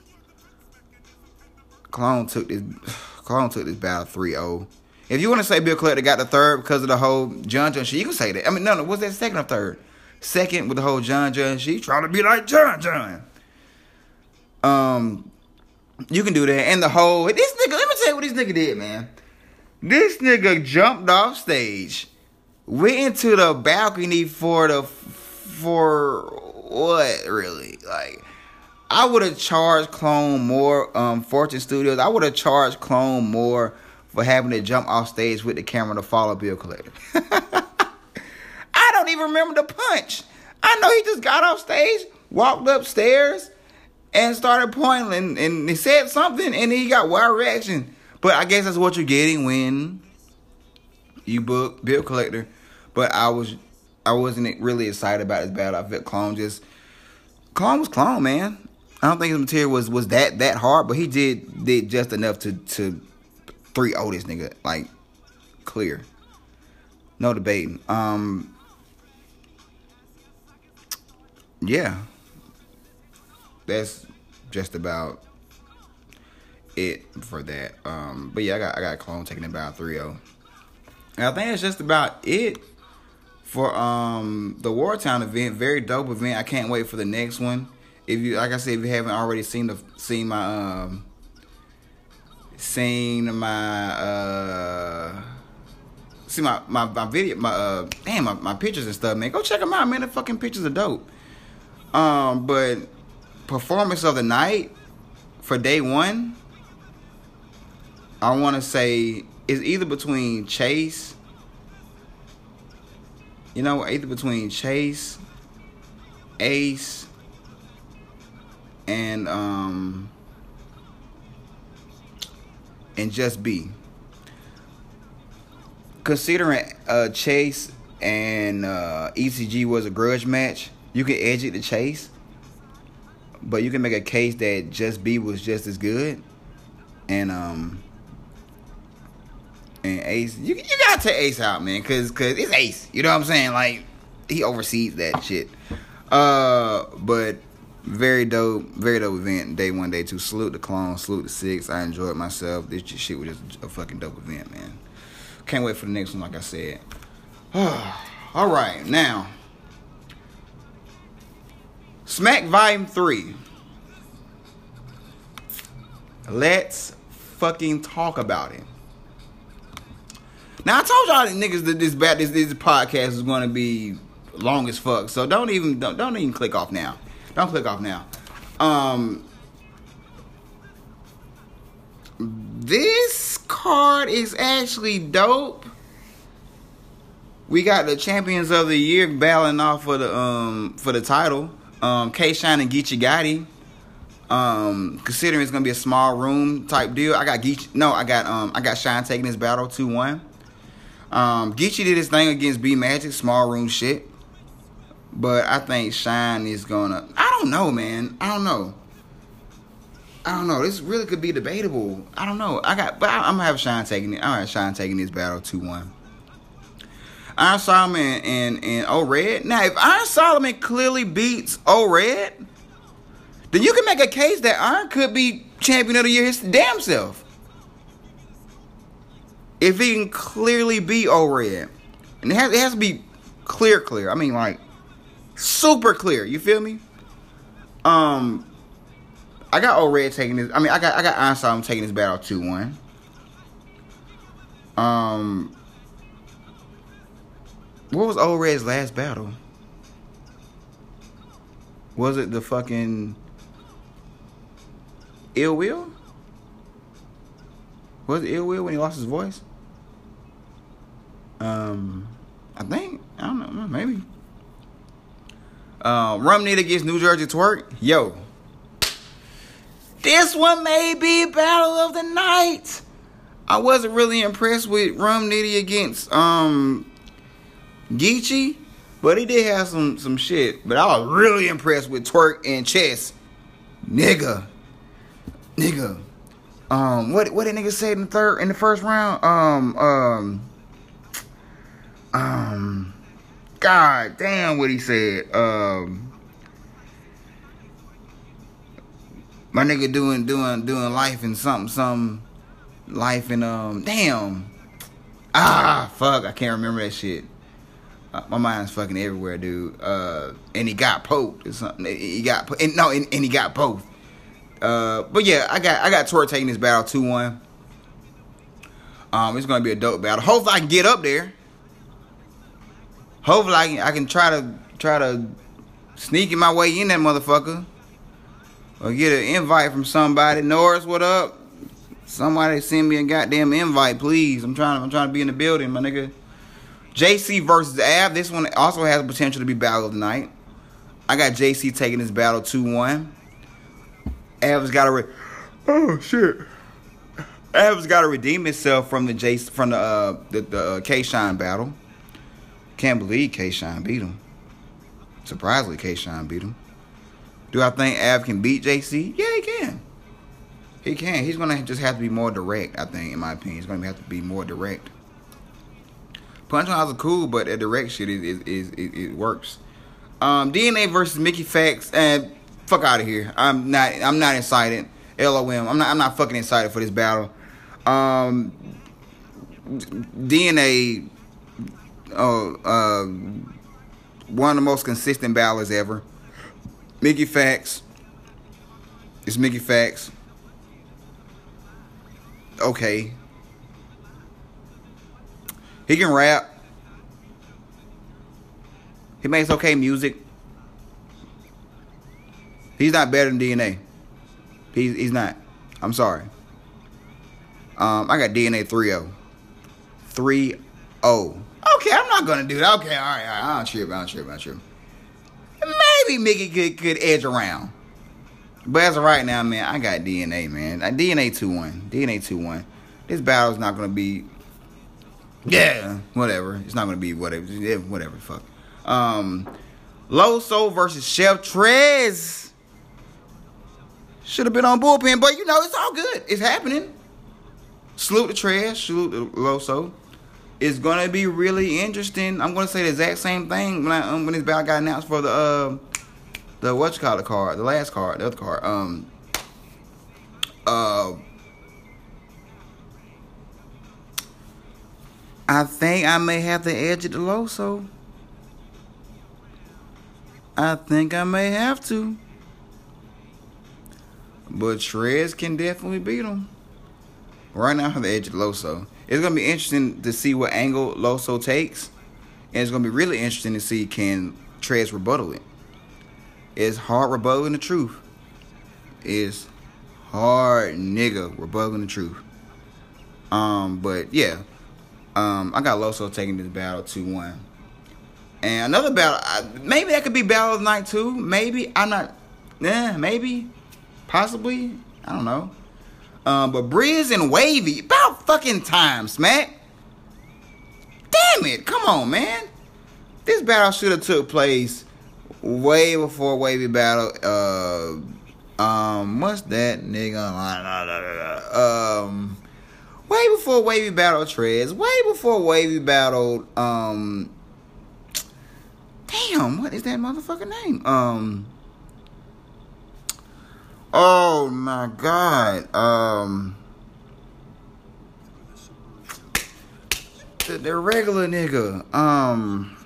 Clone took this Clone took this battle 3-0. If you want to say Bill Collector got the third because of the whole John John shit, you can say that. I mean, no, no, what's that second or third? Second with the whole John John shit, trying to be like John John. Um, you can do that. And the whole this nigga, let me tell you what this nigga did, man. This nigga jumped off stage went into the balcony for the for what really like I would have charged Clone more um Fortune Studios. I would have charged Clone more for having to jump off stage with the camera to follow Bill Collector. I don't even remember the punch. I know he just got off stage, walked upstairs, and started pointing and, and he said something and he got wild reaction. But I guess that's what you're getting when you book Bill Collector. But I was I wasn't really excited about his battle. I felt Clone just Clone was Clone, man. I don't think his material was was that that hard, but he did did just enough to to three oh this nigga like clear. No debating. Um yeah. That's just about it for that. Um but yeah, I got I got clone taking about 3-0. I think that's just about it for um the Wartown event. Very dope event. I can't wait for the next one. If you like I said, if you haven't already seen the seen my um seen my uh see my my, my video my uh damn my, my pictures and stuff, man. Go check them out, man. The fucking pictures are dope. Um, but performance of the night for day one, I want to say is either between Chase you know, either between Chase, Ace, and um and just B. Considering uh Chase and uh ECG was a grudge match, you can edge it to Chase. But you can make a case that just B was just as good. And um and Ace, you you gotta take Ace out, man, cause cause it's Ace. You know what I'm saying? Like he oversees that shit. Uh, but Very dope, very dope event. Day one, day two. Salute the clone, salute the six. I enjoyed myself. This shit was just a fucking dope event, man. Can't wait for the next one, like I said. All right, now. Smack Volume 3. Let's fucking talk about it. Now I told y'all niggas that this bad this, this podcast is gonna be long as fuck. So don't even don't, don't even click off now. Don't click off now. Um this card is actually dope. We got the champions of the year battling off for the um for the title. Um K Shine and Geechi Gotti. Um, considering it's gonna be a small room type deal, I got Geechi. No, I got um I got Shine taking this battle two one. Um, Geechi did his thing against B Magic, small room shit. But I think Shine is gonna. I don't know, man. I don't know. I don't know. This really could be debatable. I don't know. I got, but I, am gonna have Shine taking it. I'm gonna have Shine taking this battle two one. Iron Solomon and, and, and O Red. Now, if Iron Solomon clearly beats O Red, then you can make a case that Iron could be champion of the year his damn self if he can clearly be O Red, and it has, it has to be clear, clear. I mean, like super clear. You feel me? Um, I got O Red taking this. I mean, I got I got Einstein taking this battle two one. Um, what was O Red's last battle? Was it the fucking ill will? Was it ill will when he lost his voice? Um, I think I don't know, maybe. Uh, Rum Nitty against New Jersey Twerk. Yo, this one may be battle of the night. I wasn't really impressed with Rum Nitty against um Geechi, but he did have some some shit. But I was really impressed with Twerk and Chess, nigga, nigga. Um, what what did nigga say in the third in the first round? Um, um. Um, God damn, what he said. Um, my nigga doing doing doing life in something some life in um damn ah fuck I can't remember that shit. Uh, my mind's fucking everywhere, dude. Uh, and he got poked or something. He got and, no, and, and he got both. Uh, but yeah, I got I got Tor taking this battle two one. Um, it's gonna be a dope battle. Hopefully, I can get up there hopefully I can, I can try to try to sneak my way in that motherfucker or get an invite from somebody. Norris, what up? Somebody send me a goddamn invite, please. I'm trying. I'm trying to be in the building, my nigga. JC versus Av. This one also has potential to be battle of the night. I got JC taking this battle two one. Av's got to. Re- oh shit. Av's got to redeem itself from the J from the uh, the, the uh, K Shine battle. Can't believe K Shine beat him. Surprisingly, K Shine beat him. Do I think Av can beat JC? Yeah, he can. He can. He's gonna just have to be more direct. I think, in my opinion, he's gonna have to be more direct. Punchlines are cool, but the direct shit is, is, is, is it works. Um, DNA versus Mickey Factz, and fuck out of here. I'm not. I'm not excited. LOM. I'm not. I'm not fucking excited for this battle. Um, DNA oh, uh, one of the most consistent ballers ever. Mickey Factz. It's Mickey Factz. Okay. He can rap. He makes okay music. He's not better than DNA. He's he's not. I'm sorry. Um, I got DNA 3-0. 3-0 okay, I'm not gonna do that. Okay, all right, all right. I don't trip, I don't trip, I don't trip. Maybe Mickey could, could edge around. But as of right now, man, I got DNA, man. DNA 2 1. DNA 2 1. This battle's not gonna be. Yeah, whatever. It's not gonna be whatever. Yeah, whatever, fuck. Um, Loso versus Chef Trez. Should have been on bullpen, but you know, it's all good. It's happening. Salute the Trez, salute the Loso it's gonna be really interesting. I'm gonna say the exact same thing when I, um, when this battle got announced for the uh, the what you call the card, the last card, the other card. Um. Uh. I think I may have to edge it to Loso. I think I may have to. But Trez can definitely beat him. Right now, I have the edge of Loso. It's to be interesting to see what angle Loso takes. And it's to be really interesting to see can Trez rebuttal it. It's hard rebuttaling the truth. It's hard nigga rebuttaling the truth. Um, but yeah. Um, I got Loso taking this battle 2 1. And another battle, maybe that could be battle of night two. Maybe I'm not. Yeah, maybe, possibly. I don't know. Um, but Brizz and Wavy, about fucking time, smack. Damn it! Come on, man. This battle should have took place way before Wavy battle. Uh, um, what's that nigga? Um, way before Wavy battled Trez. Way before Wavy battled um Damn, what is that motherfucker name? Um. Oh my god. Um. The, the regular nigga. Um.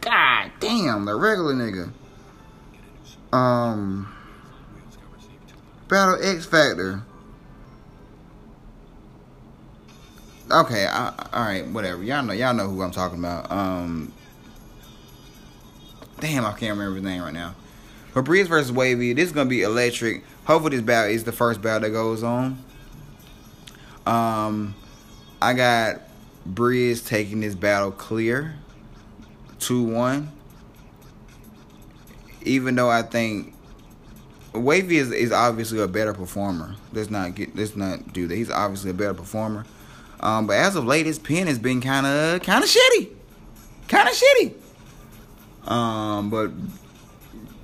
God damn, the regular nigga. Um. Battle X Factor. Okay, all right, whatever. Y'all know, y'all know who I'm talking about. Um, Damn, I can't remember his name right now. But versus Wavy, this is gonna be electric. Hopefully, this battle is the first battle that goes on. Um, I got Brizz taking this battle clear, two one. Even though I think Wavy is, is obviously a better performer. Let's not get let's not do that. He's obviously a better performer. Um, but as of late, his pen has been kind of kind of shitty, kind of shitty. Um, but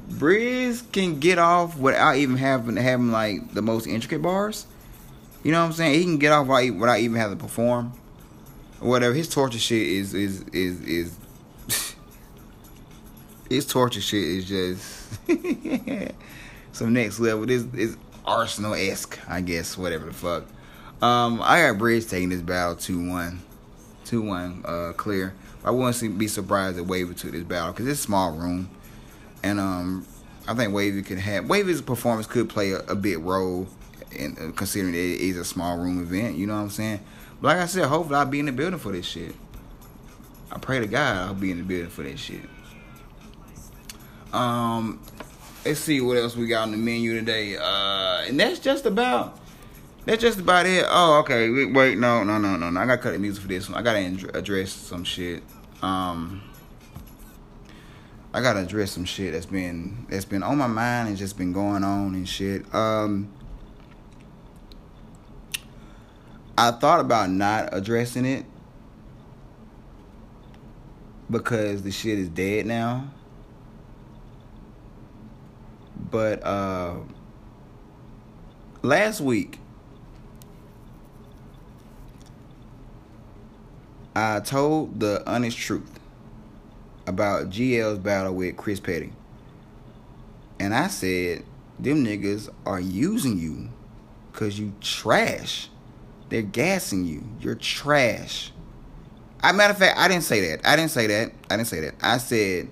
Brizz can get off without even having having like the most intricate bars. You know what I'm saying? He can get off without, without even having to perform. Or whatever. His torture shit is is is is. his torture shit is just some next level. This is Arsonal esque, I guess. Whatever the fuck. Um, I got Bridge taking this battle two one, two one, uh, clear. I wouldn't be surprised if Wavy took this battle because it's small room, and um, I think Wavy could have Wavy's performance could play a, a big role in uh, considering it is a small room event. You know what I'm saying? But like I said, hopefully I'll be in the building for this shit. I pray to God I'll be in the building for this shit. Um, let's see what else we got on the menu today. Uh, and that's just about that's just about it. Oh, okay. Wait, no, no, no, no, no. I gotta cut the music for this one. I gotta address some shit. Um, I gotta address some shit that's been that's been on my mind and just been going on and shit. Um, I thought about not addressing it because the shit is dead now. But uh, last week I told the honest truth about GL's battle with Chris Petty. And I said, them niggas are using you because you trash. They're gassing you. You're trash. I matter of fact, I didn't say that. I didn't say that. I didn't say that. I said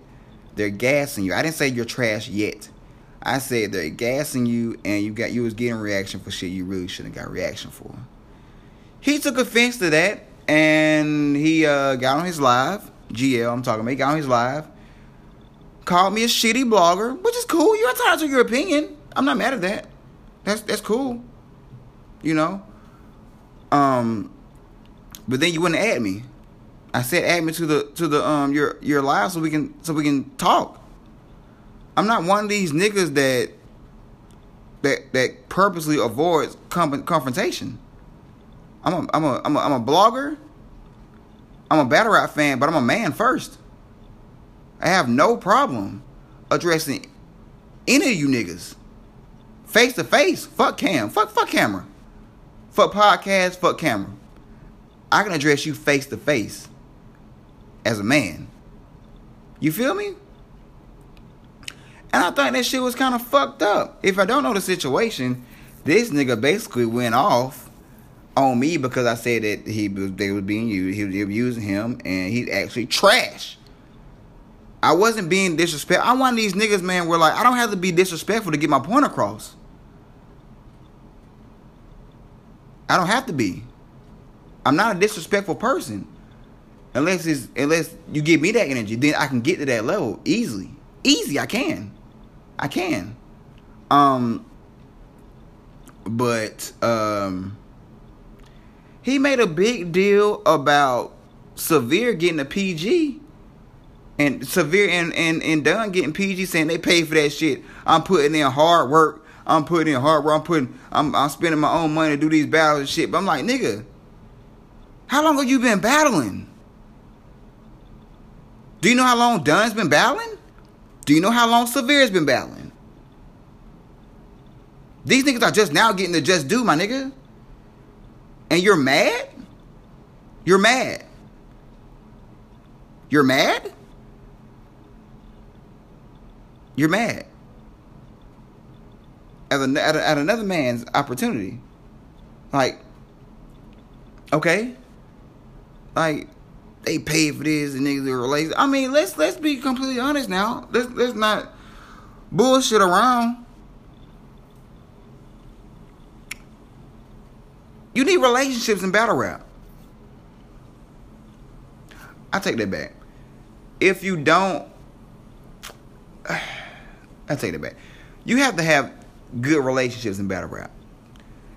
they're gassing you. I didn't say you're trash yet. I said they're gassing you and you got you was getting reaction for shit you really shouldn't have got reaction for. He took offense to that and he uh, got on his live. GL, I'm talking about. He got on his live, called me a shitty blogger, which is cool. You're entitled to your opinion. I'm not mad at that. That's that's cool. You know. Um, but then you wouldn't add me. I said add me to the to the um your your live so we can so we can talk. I'm not one of these niggas that that that purposely avoids confrontation. I'm a I'm a I'm a, I'm a blogger. I'm a battle rap fan, but I'm a man first. I have no problem addressing any of you niggas face to face. Fuck cam. Fuck fuck camera. Fuck podcast. Fuck camera. I can address you face to face as a man. You feel me? And And I thought that shit was kind of fucked up. If I don't know the situation, this nigga basically went off on me because I said that he was they was being used, he was abusing him, and he's actually trash. I wasn't being disrespectful. One of these niggas, man, where like I don't have to be disrespectful to get my point across. I don't have to be. I'm not a disrespectful person. Unless it's unless you give me that energy, then I can get to that level easily. Easy, I can. I can. Um but um he made a big deal about Severe getting a PG and Severe and, and, and Dunn getting PG saying they pay for that shit. I'm putting in hard work. I'm putting in hard work. I'm putting I'm I'm spending my own money to do these battles and shit. But I'm like, nigga, how long have you been battling? Do you know how long Dunn's been battling? Do you know how long Severe's been battling? These niggas are just now getting to just do, my nigga. And you're mad? You're mad. You're mad? You're mad. At, a, at, a, at another man's opportunity. Like, okay. Like, they paid for this and niggas are lazy. I mean, let's let's be completely honest now. Let's let's not bullshit around. You need relationships in battle rap. I take that back. If you don't, I take that back. You have to have good relationships in battle rap.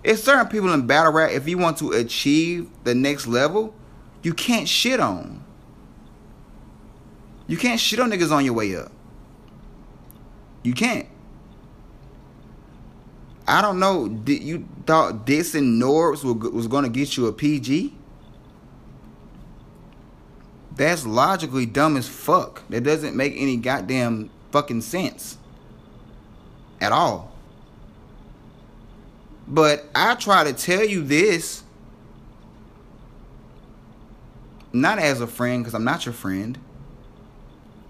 It's certain people in battle rap. If you want to achieve the next level, you can't shit on. You can't shit on niggas on your way up. You can't. I don't know. Did you thought this dissing Norbs was going to get you a PG? That's logically dumb as fuck. That doesn't make any goddamn fucking sense. At all. But I try to tell you this not as a friend because I'm not your friend,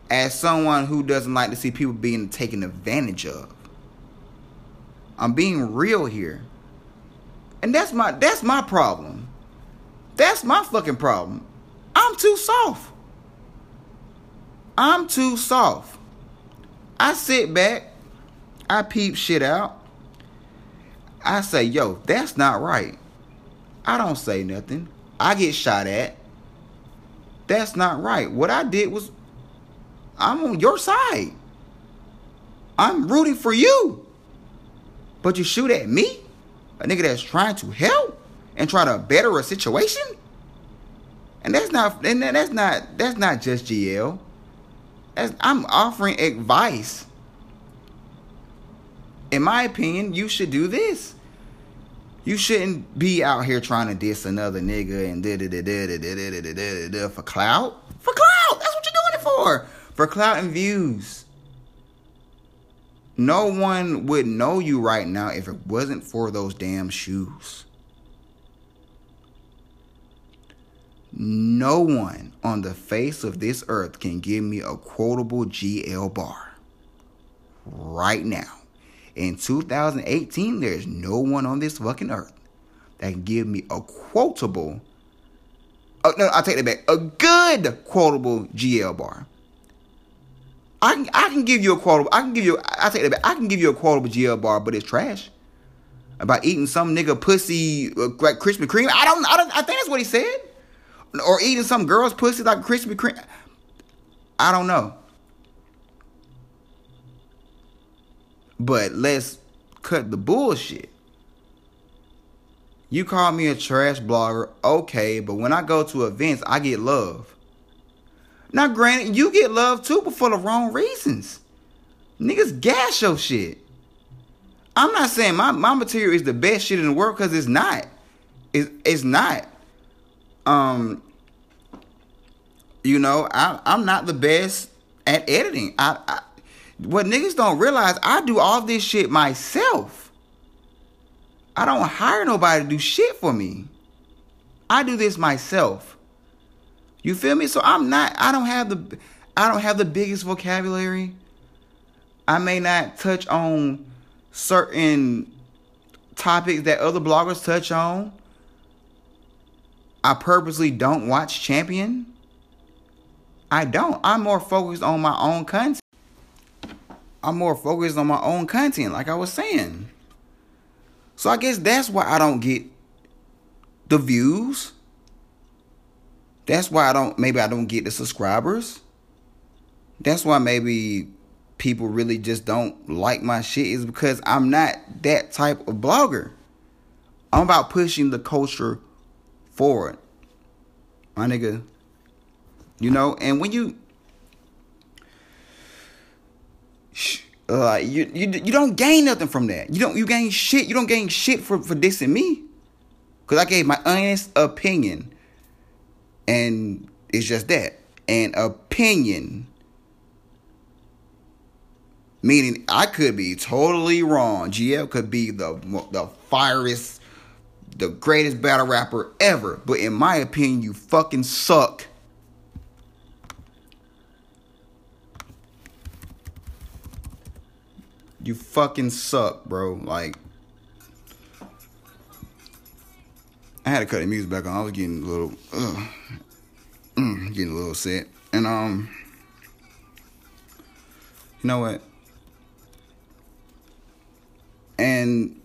as someone who doesn't like to see people being taken advantage of. I'm being real here. And that's my that's my problem. That's my fucking problem. I'm too soft. I'm too soft. I sit back, I peep shit out. I say, yo, that's not right. I don't say nothing. I get shot at. That's not right. What I did was, I'm on your side. I'm rooting for you. But you shoot at me? A nigga that's trying to help and try to better a situation? And that's not and that's not that's not just GL. That's, I'm offering advice. In my opinion, you should do this. You shouldn't be out here trying to diss another nigga and da da da da da da da da da for clout. For clout. That's what you're doing it for. For clout and views. No one would know you right now if it wasn't for those damn shoes. No one on the face of this earth can give me a quotable GL bar right now. In 2018, there's no one on this fucking earth that can give me a quotable. Uh, no, I'll take that back. A good quotable GL bar. I can I can give you a quotable. I can give you. I take that. I can give you a quotable GL bar, but it's trash. About eating some nigga pussy uh, like Krispy Kreme. I don't. I don't. I think that's what he said. Or eating some girl's pussy like Krispy Kreme. I don't know. But let's cut the bullshit. You call me a trash blogger, okay, but when I go to events, I get love. Now, granted, you get love too, but for the wrong reasons. Niggas gas your shit. I'm not saying my, my material is the best shit in the world because it's not. It's, it's not. Um, you know, I, I'm not the best at editing. I, I what niggas don't realize, I do all this shit myself. I don't hire nobody to do shit for me. I do this myself. You feel me? So I'm not I don't have the I don't have the biggest vocabulary. I may not touch on certain topics that other bloggers touch on. I purposely don't watch Champion. I don't. I'm more focused on my own content. I'm more focused on my own content, like I was saying. So I guess that's why I don't get the views. That's why I don't maybe I don't get the subscribers. That's why maybe people really just don't like my shit is because I'm not that type of blogger. I'm about pushing the culture forward. My nigga. You know, and when you uh, you, you you don't gain nothing from that. You don't you gain shit. You don't gain shit for for dissing me, cause I gave my honest opinion, and it's just that an opinion. Meaning I could be totally wrong. GL could be the the fieriest, the greatest battle rapper ever. But in my opinion, you fucking suck. You fucking suck, bro. Like, I had to cut the music back on. I was getting a little, uh, getting a little set. And, um, you know what? And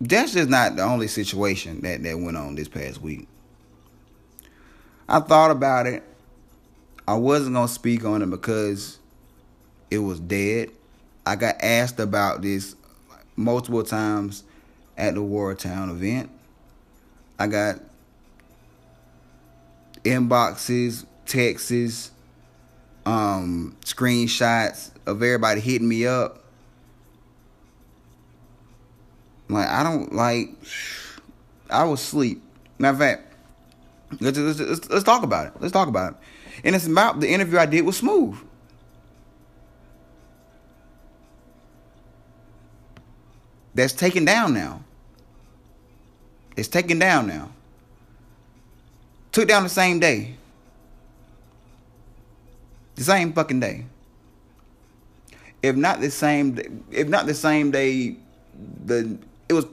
that's just not the only situation that, that went on this past week. I thought about it. I wasn't to speak on it because it was dead. I got asked about this multiple times at the Wartown event. I got inboxes, texts, um, screenshots of everybody hitting me up. Like I don't like. I was sleep. Matter of fact, let's, let's, let's, let's talk about it. Let's talk about it. And it's about the interview I did with Smooth. that's taken down now. It's taken down now. Took down the same day. The same fucking day. If not the same, if not the same day, the it was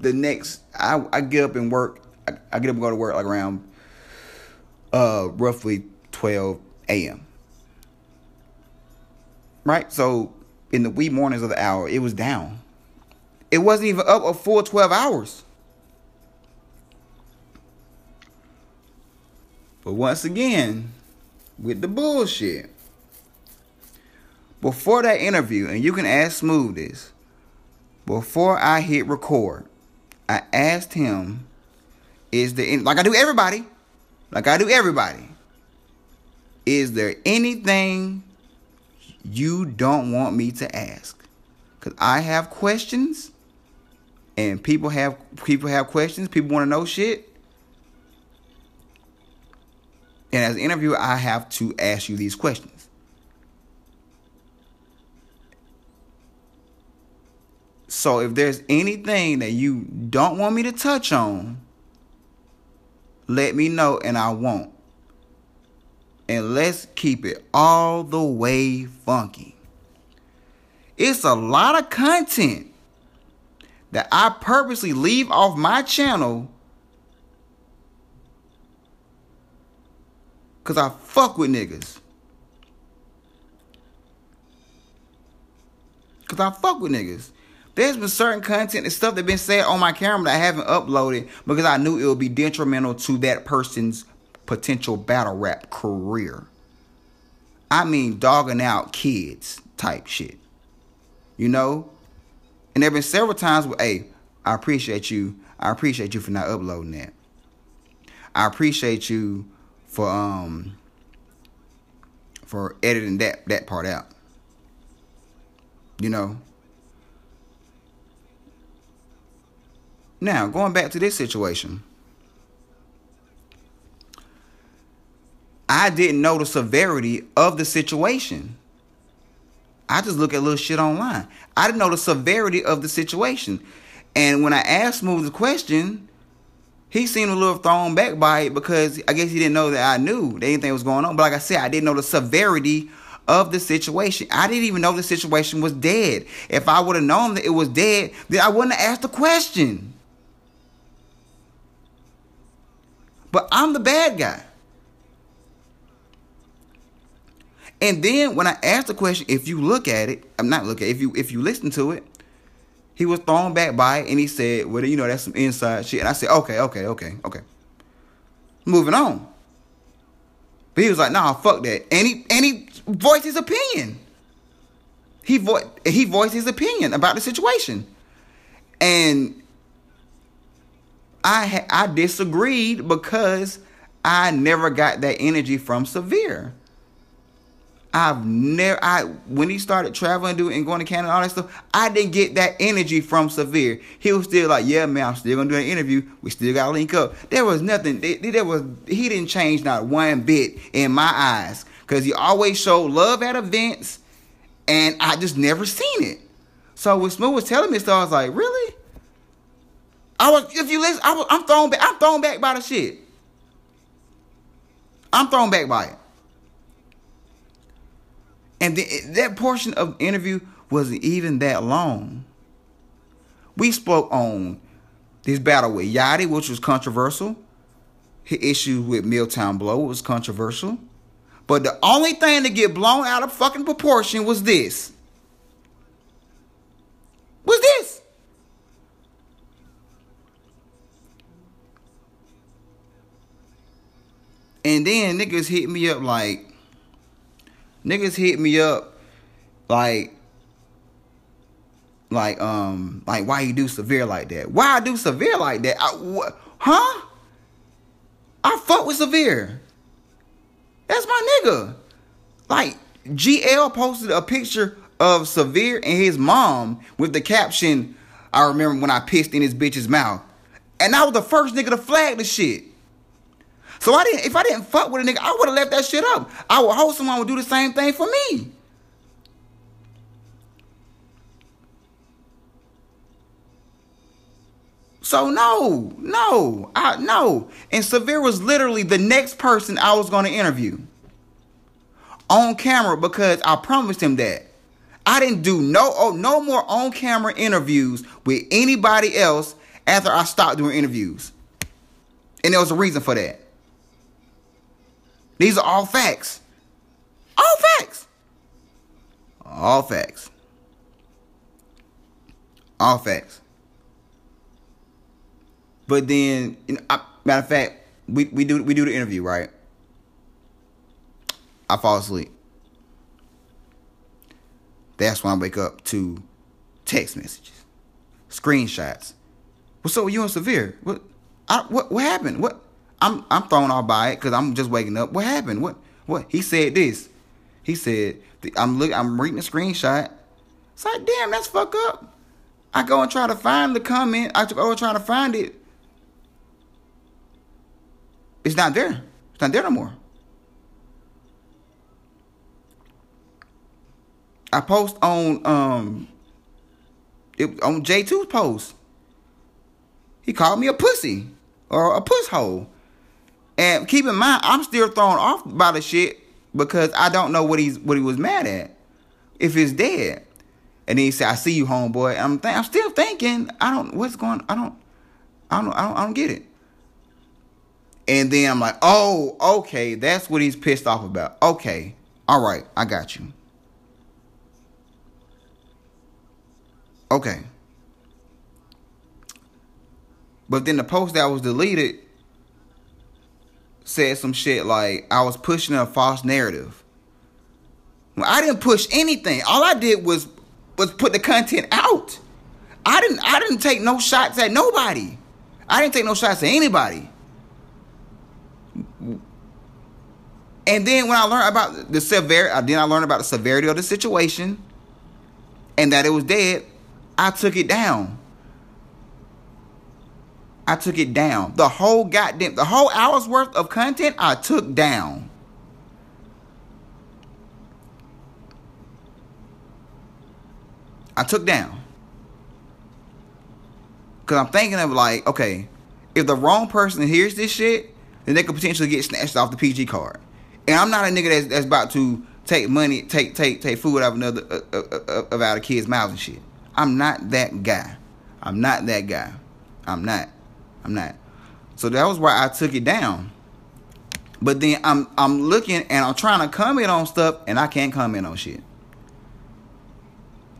the next. I I get up and work. I, I get up and go to work like around uh roughly twelve a.m. Right, so in the wee mornings of the hour, it was down. It wasn't even up a full 12 hours. But once again, with the bullshit. Before that interview, and you can ask Smooth this, before I hit record, I asked him, is there, like I do everybody, like I do everybody, is there anything you don't want me to ask? Because I have questions and people have people have questions, people want to know shit. And as an interviewer, I have to ask you these questions. So if there's anything that you don't want me to touch on, let me know and I won't. And let's keep it all the way funky. It's a lot of content that I purposely leave off my channel because I fuck with niggas. Because I fuck with niggas. There's been certain content and stuff that been said on my camera that I haven't uploaded because I knew it would be detrimental to that person's potential battle rap career. I mean, dogging out kids type shit. You know? And there have been several times where, hey, I appreciate you. I appreciate you for not uploading that. I appreciate you for um for editing that that part out. You know. Now, going back to this situation. I didn't know the severity of the situation. I just look at little shit online. I didn't know the severity of the situation. And when I asked Smooth the question, he seemed a little thrown back by it because I guess he didn't know that I knew that anything was going on. But like I said, I didn't know the severity of the situation. I didn't even know the situation was dead. If I would have known that it was dead, then I wouldn't have asked the question. But I'm the bad guy. And then when I asked the question, if you look at it, I'm not looking. If you if you listen to it, he was thrown back by it, and he said, "Well, you know, that's some inside shit." And I said, "Okay, okay, okay, okay." Moving on. But he was like, "Nah, fuck that," and he and he voiced his opinion. He vo- he voiced his opinion about the situation, and I I disagreed because I never got that energy from Severe. I've never I when he started traveling doing and going to Canada and all that stuff, I didn't get that energy from Severe. He was still like, Yeah, man, I'm still gonna do an interview. We still gotta link up. There was nothing there was he didn't change not one bit in my eyes. Cause he always showed love at events and I just never seen it. So when Smooth was telling me stuff, I was like, Really? I was if you listen, I was, I'm thrown back, I'm thrown back by the shit. I'm thrown back by it. And the, that portion of the interview wasn't even that long. We spoke on this battle with Yachty, which was controversial. His issue with Milltown Blow was controversial. But the only thing to get blown out of fucking proportion was this. Was this. And then niggas hit me up like, niggas hit me up like like um like why you do severe like that? Why i do severe like that? I, wh- huh? I fuck with severe. That's my nigga. Like gl posted a picture of severe and his mom with the caption i remember when i pissed in his bitch's mouth. And i was the first nigga to flag the shit so I didn't. If I didn't fuck with a nigga, I would have left that shit up. I would hope someone would do the same thing for me. So no, no, I no. And Severe was literally the next person I was going to interview on camera because I promised him that. I didn't do no oh, no more on camera interviews with anybody else after I stopped doing interviews. And there was a reason for that. These are all facts. All facts. All facts. All facts. But then, I, matter of fact, we, we do we do the interview right. I fall asleep. That's when I wake up to text messages, screenshots. What's up with you and Severe? What? I, what? What happened? What? I'm I'm thrown off by it because I'm just waking up. What happened? What what? He said this. He said I'm look I'm reading the screenshot. It's like damn, that's fuck up. I go and try to find the comment. I go and try to find it. It's not there. It's not there no more. I post on um it, on J2's post. He called me a pussy or a puss hole. And keep in mind, I'm still thrown off by the shit because I don't know what he's what he was mad at. If it's dead. And then he said, I see you, homeboy. I'm th- I'm still thinking, I don't what's going I don't I don't I don't I don't get it. And then I'm like, oh, okay, that's what he's pissed off about. Okay. All right, I got you. Okay. But then the post that was deleted said some shit like I was pushing a false narrative. Well, I didn't push anything. All I did was was put the content out. I didn't I didn't take no shots at nobody. I didn't take no shots at anybody. And then when I learned about the severity, uh, then I learned about the severity of the situation and that it was dead, I took it down. I took it down. The whole goddamn, the whole hour's worth of content I took down. I took down. Cause I'm thinking of like, okay, if the wrong person hears this shit, then they could potentially get snatched off the PG card. And I'm not a nigga that's, that's about to take money, take take take food out of another uh, uh, uh, of out of kids' mouths and shit. I'm not that guy. I'm not that guy. I'm not. I'm not. So that was why I took it down. But then I'm I'm looking and I'm trying to comment on stuff and I can't comment on shit.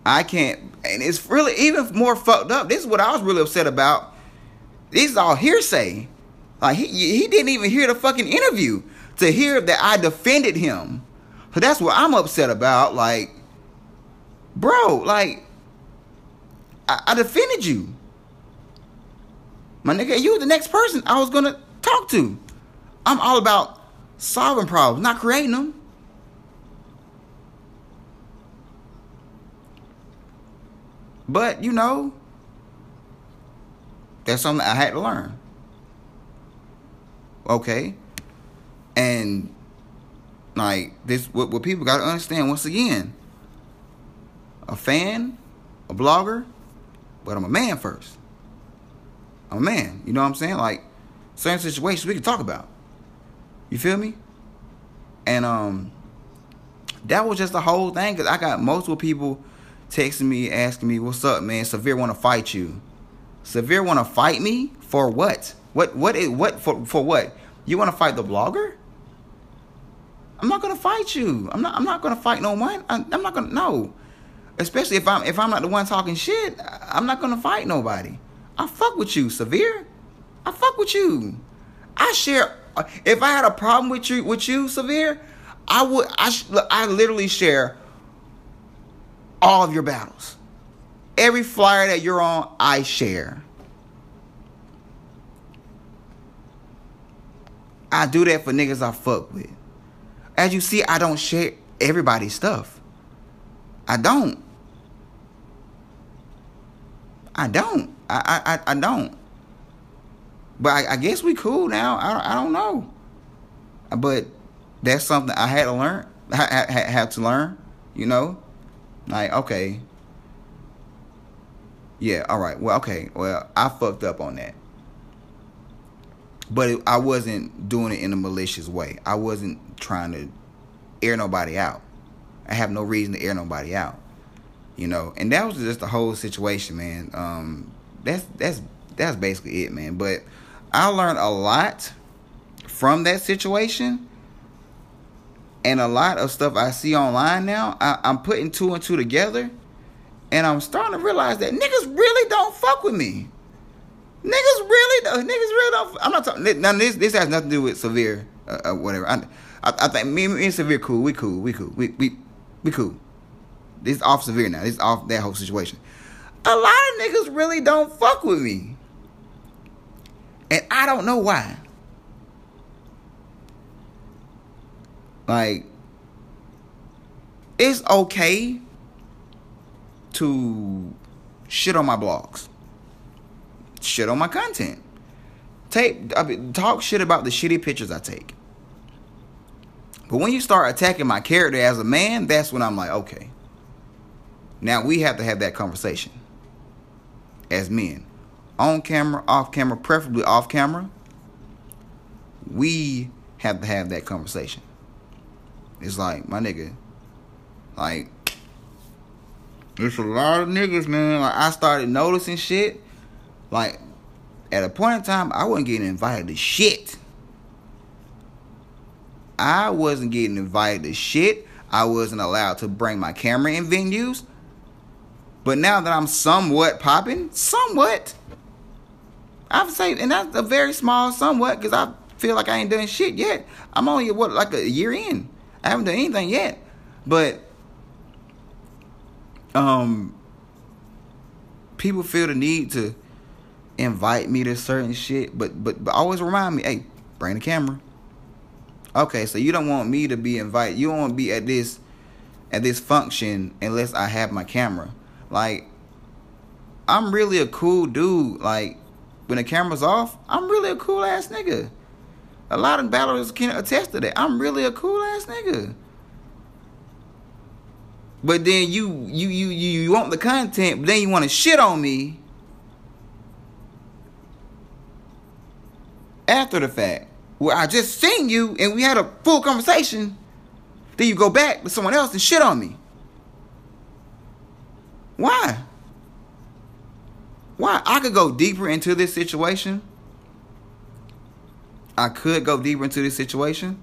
I can't and it's really even more fucked up. This is what I was really upset about. This is all hearsay. Like he he didn't even hear the fucking interview to hear that I defended him. So that's what I'm upset about. Like, bro, like I, I defended you. My nigga, you the next person I was gonna talk to. I'm all about solving problems, not creating them. But, you know, that's something I had to learn. Okay? And like this what, what people gotta understand once again. A fan, a blogger, but I'm a man first. I'm a man. You know what I'm saying? Like certain situations we can talk about. You feel me? And um that was just the whole thing because I got multiple people texting me asking me, "What's up, man? Severe want to fight you. Severe want to fight me for what? What? What? Is, what for? For what? You want to fight the blogger? I'm not gonna fight you. I'm not. I'm not gonna fight no one. I'm, I'm not gonna no. Especially if I'm if I'm not the one talking shit. I'm not gonna fight nobody. I fuck with you, Severe. I fuck with you. I share. If I had a problem with you, with you, Severe, I would. I I literally share all of your battles. Every flyer that you're on, I share. I do that for niggas I fuck with. As you see, I don't share everybody's stuff. I don't. I don't. I I I don't. But I, I guess we cool now. I I don't know. But that's something I had to learn. I, have to learn. You know, like okay. Yeah. All right. Well. Okay. Well, I fucked up on that but it, I wasn't doing it in a malicious way. I wasn't trying to air nobody out. I have no reason to air nobody out, you know. And that was just the whole situation, man. Um, that's that's that's basically it, man. But I learned a lot from that situation, and a lot of stuff I see online now. I, I'm putting two and two together, and I'm starting to realize that niggas really don't fuck with me. Niggas really, don't. niggas really don't. I'm not talking. Now this this has nothing to do with severe, uh, uh, whatever. I, I, I, think me, me and severe cool. We cool. We cool. We we we cool. This off severe now. This off that whole situation. A lot of niggas really don't fuck with me, and I don't know why. Like, it's okay to shit on my blogs shit on my content. Take talk shit about the shitty pictures I take. But when you start attacking my character as a man, that's when I'm like, okay. Now we have to have that conversation as men. On camera, off camera, preferably off camera. We have to have that conversation. It's like, my nigga, like, there's a lot of niggas, man. Like, I started noticing shit like, at a point in time, I wasn't getting invited to shit. I wasn't getting invited to shit. I wasn't allowed to bring my camera in venues. But now that I'm somewhat popping, somewhat, I've say, and that's a very small somewhat because I feel like I ain't done shit yet. I'm only what like a year in. I haven't done anything yet, but um, people feel the need to invite me to certain shit, but but but always remind me, hey, bring the camera. Okay, so you don't want me to be invited. You don't want to be at this at this function unless I have my camera. Like I'm really a cool dude. Like when the camera's off, I'm really a cool ass nigga. A lot of battlers can attest to that. I'm really a cool ass nigga. But then you you you you want the content, but then you want to shit on me after the fact where I just seen you and we had a full conversation Then you go back to someone else and shit on me. Why? Why? I could go deeper into this situation. I could go deeper into this situation,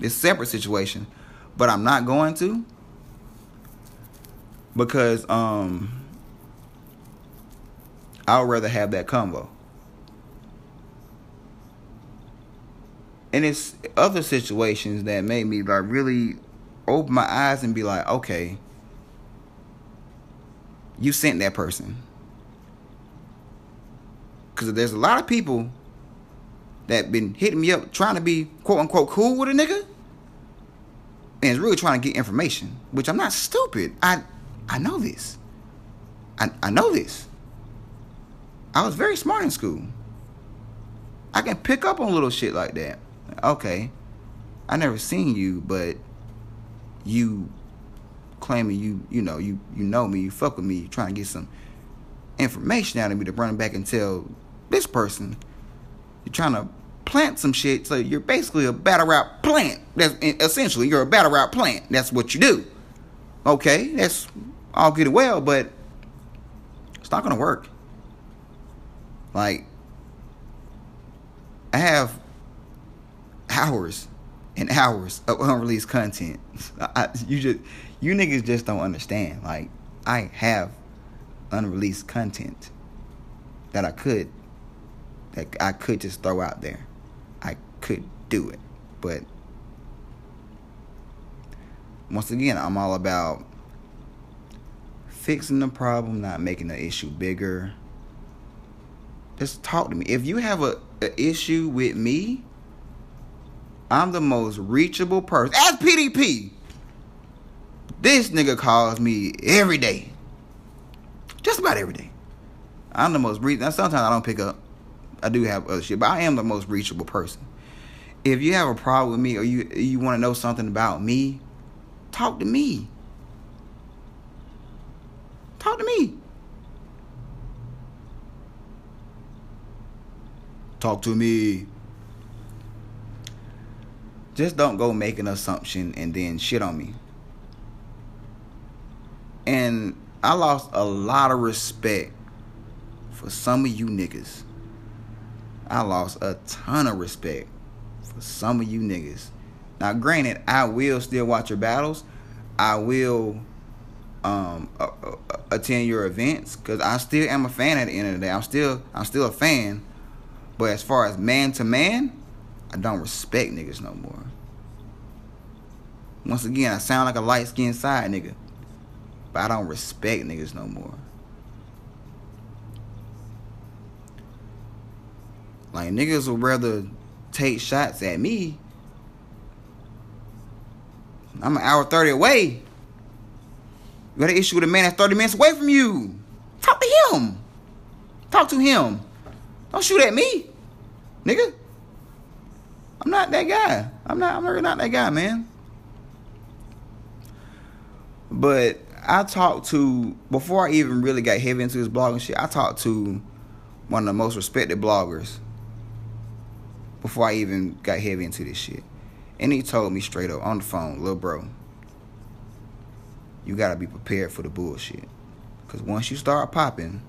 this separate situation, but I'm not going to because um I would rather have that combo. And it's other situations that made me like really open my eyes and be like, okay, you sent that person. Cause there's a lot of people that been hitting me up trying to be quote unquote cool with a nigga. And is really trying to get information. Which I'm not stupid. I I know this. I, I know this. I was very smart in school. I can pick up on little shit like that. Okay. I never seen you, but you claiming you, you know, you you know me, you fuck with me, you trying to get some information out of me to run back and tell this person. You're trying to plant some shit, so you're basically a battle rap plant. That's essentially you're a battle rap plant. That's what you do. Okay, that's all good and well, but it's not gonna work. Like, I have hours and hours of unreleased content. I, you just, you niggas just don't understand. Like, I have unreleased content that I could, that I could just throw out there. I could do it, but once again, I'm all about fixing the problem, not making the issue bigger. Just talk to me. If you have a, a issue with me, I'm the most reachable person. As PDP, this nigga calls me every day. Just about every day. I'm the most reachable. Sometimes I don't pick up. I do have other shit, but I am the most reachable person. If you have a problem with me or you you want to know something about me, talk to me. Talk to me. Talk to me. Just don't go make an assumption and then shit on me. And I lost a lot of respect for some of you niggas. I lost a ton of respect for some of you niggas. Now, granted, I will still watch your battles. I will um, attend your events because I still am a fan at the end of the day. I'm still I'm still a fan, but as far as man to man, I don't respect niggas no more. Once again, I sound like a light skinned side nigga, but I don't respect niggas no more. Like niggas would rather take shots at me. I'm an hour thirty away you got an issue with a man that's 30 minutes away from you. Talk to him. Talk to him. Don't shoot at me, nigga. I'm not that guy. I'm not. I'm really not that guy, man. But I talked to before I even really got heavy into this blogging shit. I talked to one of the most respected bloggers before I even got heavy into this shit, and he told me straight up on the phone, little bro you gotta be prepared for the bullshit. Cause once you start popping,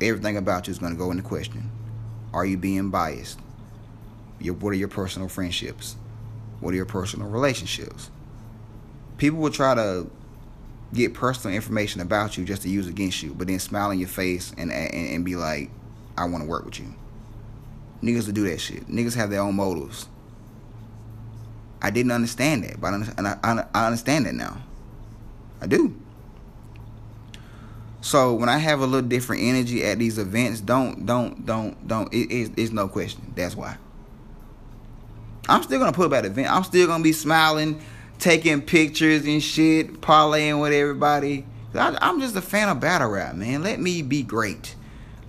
everything about you is gonna go into question. Are you being biased? Your, what are your personal friendships? What are your personal relationships? People will try to get personal information about you just to use against you, but then smile in your face and and, and be like, I want to work with you. Niggas will do that shit. Niggas have their own motives. I didn't understand that, but I, I, understand that now. I do. So when I have a little different energy at these events, don't, don't, don't, don't. It, it, it's no question. That's why. I'm still gonna put up at event. I'm still gonna be smiling, taking pictures and shit, parlaying with everybody. I, I'm just a fan of battle rap, man. Let me be great.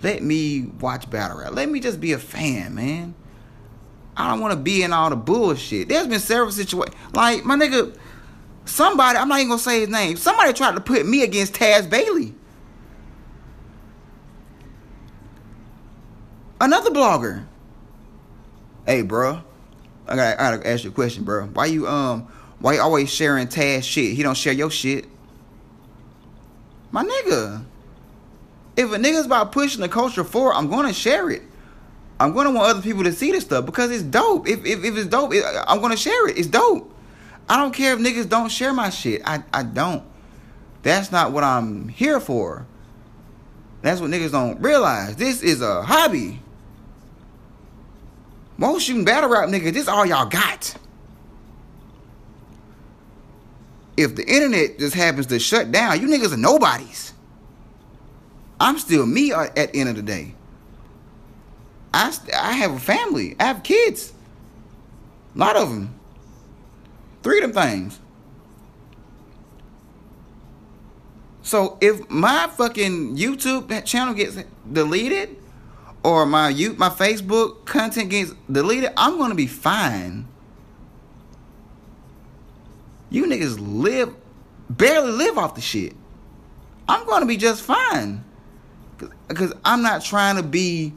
Let me watch battle rap. Let me just be a fan, man. I don't want to be in all the bullshit. There's been several situations, like my nigga Somebody, I'm not even gonna say his name. Somebody tried to put me against Taz Bailey. Another blogger. Hey, bro. I gotta, I gotta ask you a question, bro. Why you um Why you always sharing Taz shit? He don't share your shit. My nigga. If a nigga's about pushing the culture forward, I'm gonna share it. I'm gonna want other people to see this stuff because it's dope. If if, if it's dope, it, I'm gonna share it. It's dope. I don't care if niggas don't share my shit. I, I don't. That's not what I'm here for. That's what niggas don't realize. This is a hobby. Most shooting battle rap niggas, this all y'all got. If the internet just happens to shut down, you niggas are nobodies. I'm still me at the end of the day. I, I have a family. I have kids. A lot of them. Three of them things. So if my fucking YouTube channel gets deleted or my you my Facebook content gets deleted, I'm gonna be fine. You niggas live barely live off the shit. I'm gonna be just fine. Cause I'm not trying to be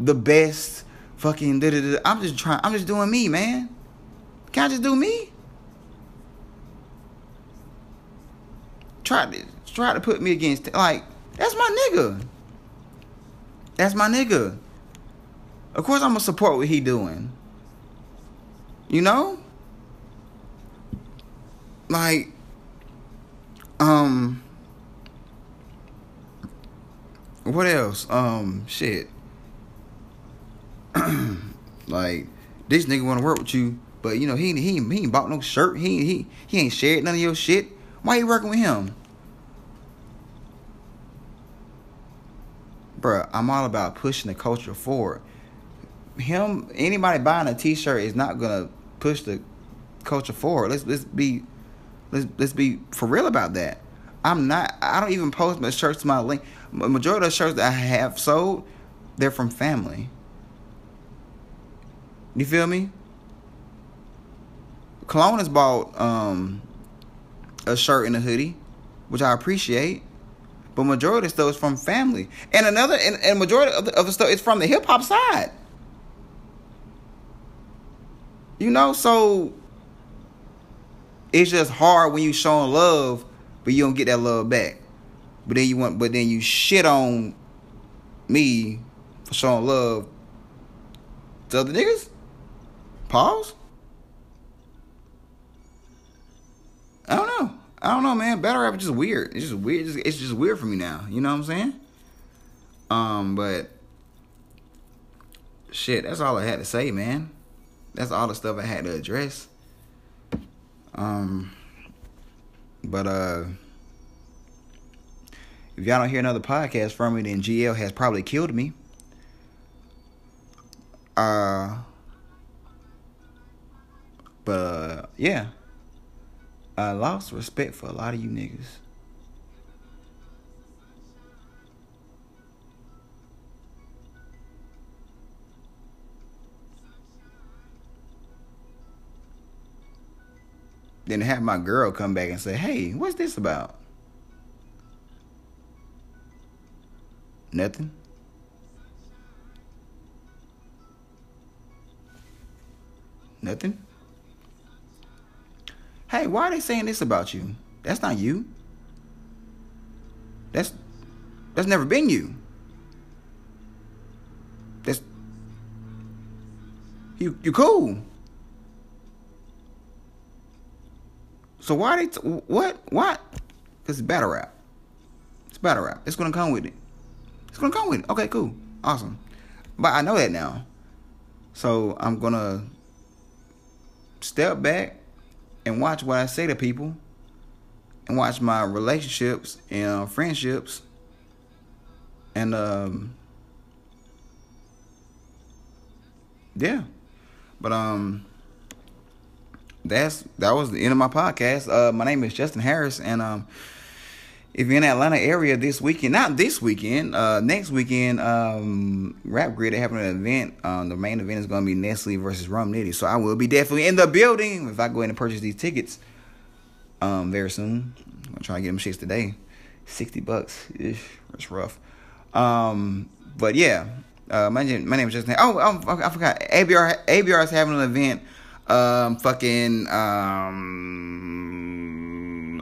the best fucking da, da, da. I'm just trying I'm just doing me, man. Can I just do me? Try to try to put me against like that's my nigga. That's my nigga. Of course I'm gonna support what he doing. You know? Like um what else? Um shit. like this nigga want to work with you, but you know he he he ain't bought no shirt. He he he ain't shared none of your shit. Why you working with him? Bruh, I'm all about pushing the culture forward. Him, anybody buying a T-shirt is not gonna push the culture forward. Let's let's be let's let's be for real about that. I'm not. I don't even post my shirts my link. Majority of the shirts that I have sold, they're from family. You feel me? Cologne has bought um, a shirt and a hoodie, which I appreciate. But majority of the stuff is from family, and another and, and majority of the, of the stuff is from the hip hop side. You know, so it's just hard when you showing love, but you don't get that love back. But then you want, but then you shit on me for showing love to other niggas. Pause. I don't know. I don't know, man. Battle rap is just weird. It's just weird. It's just, it's just weird for me now. You know what I'm saying? Um, but shit, that's all I had to say, man. That's all the stuff I had to address. Um, but uh, if y'all don't hear another podcast from me, then GL has probably killed me. Uh, but uh, yeah. I lost respect for a lot of you niggas. Then have my girl come back and say, "Hey, what's this about?" Nothing. Nothing. Hey, why are they saying this about you? That's not you. That's that's never been you. That's you you cool. So why they t- what what? Cause it's battle rap. It's battle rap. It's gonna come with it. It's gonna come with it. Okay, cool, awesome. But I know that now, so I'm gonna step back and watch what I say to people and watch my relationships and friendships and um yeah but um that's that was the end of my podcast uh my name is justin harris and um if you're in the Atlanta area this weekend, not this weekend, uh, next weekend, um, Rap Grid, they having an event. Um, the main event is going to be Nestle versus Rum Nitty. So I will be definitely in the building if I go in and purchase these tickets um, very soon. I'm to try to get them shits today. 60 bucks. It's rough. Um, but yeah, uh, my, my name is Justin. Oh, oh, I forgot. ABR, ABR is having an event Um, fucking um,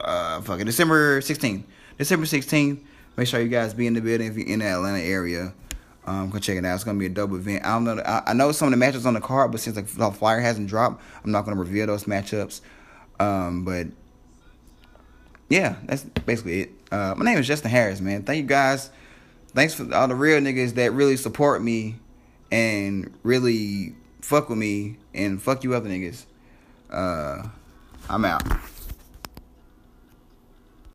uh, fucking December sixteenth. December sixteenth. Make sure you guys be in the building if you're in the Atlanta area. Um, go check it out. It's gonna be a double event. I don't know. I, I know some of the matchups on the card, but since the flyer hasn't dropped, I'm not gonna reveal those matchups. Um, but yeah, that's basically it. Uh, my name is Justin Harris, man. Thank you guys. Thanks for all the real niggas that really support me and really fuck with me and fuck you other niggas. Uh, I'm out.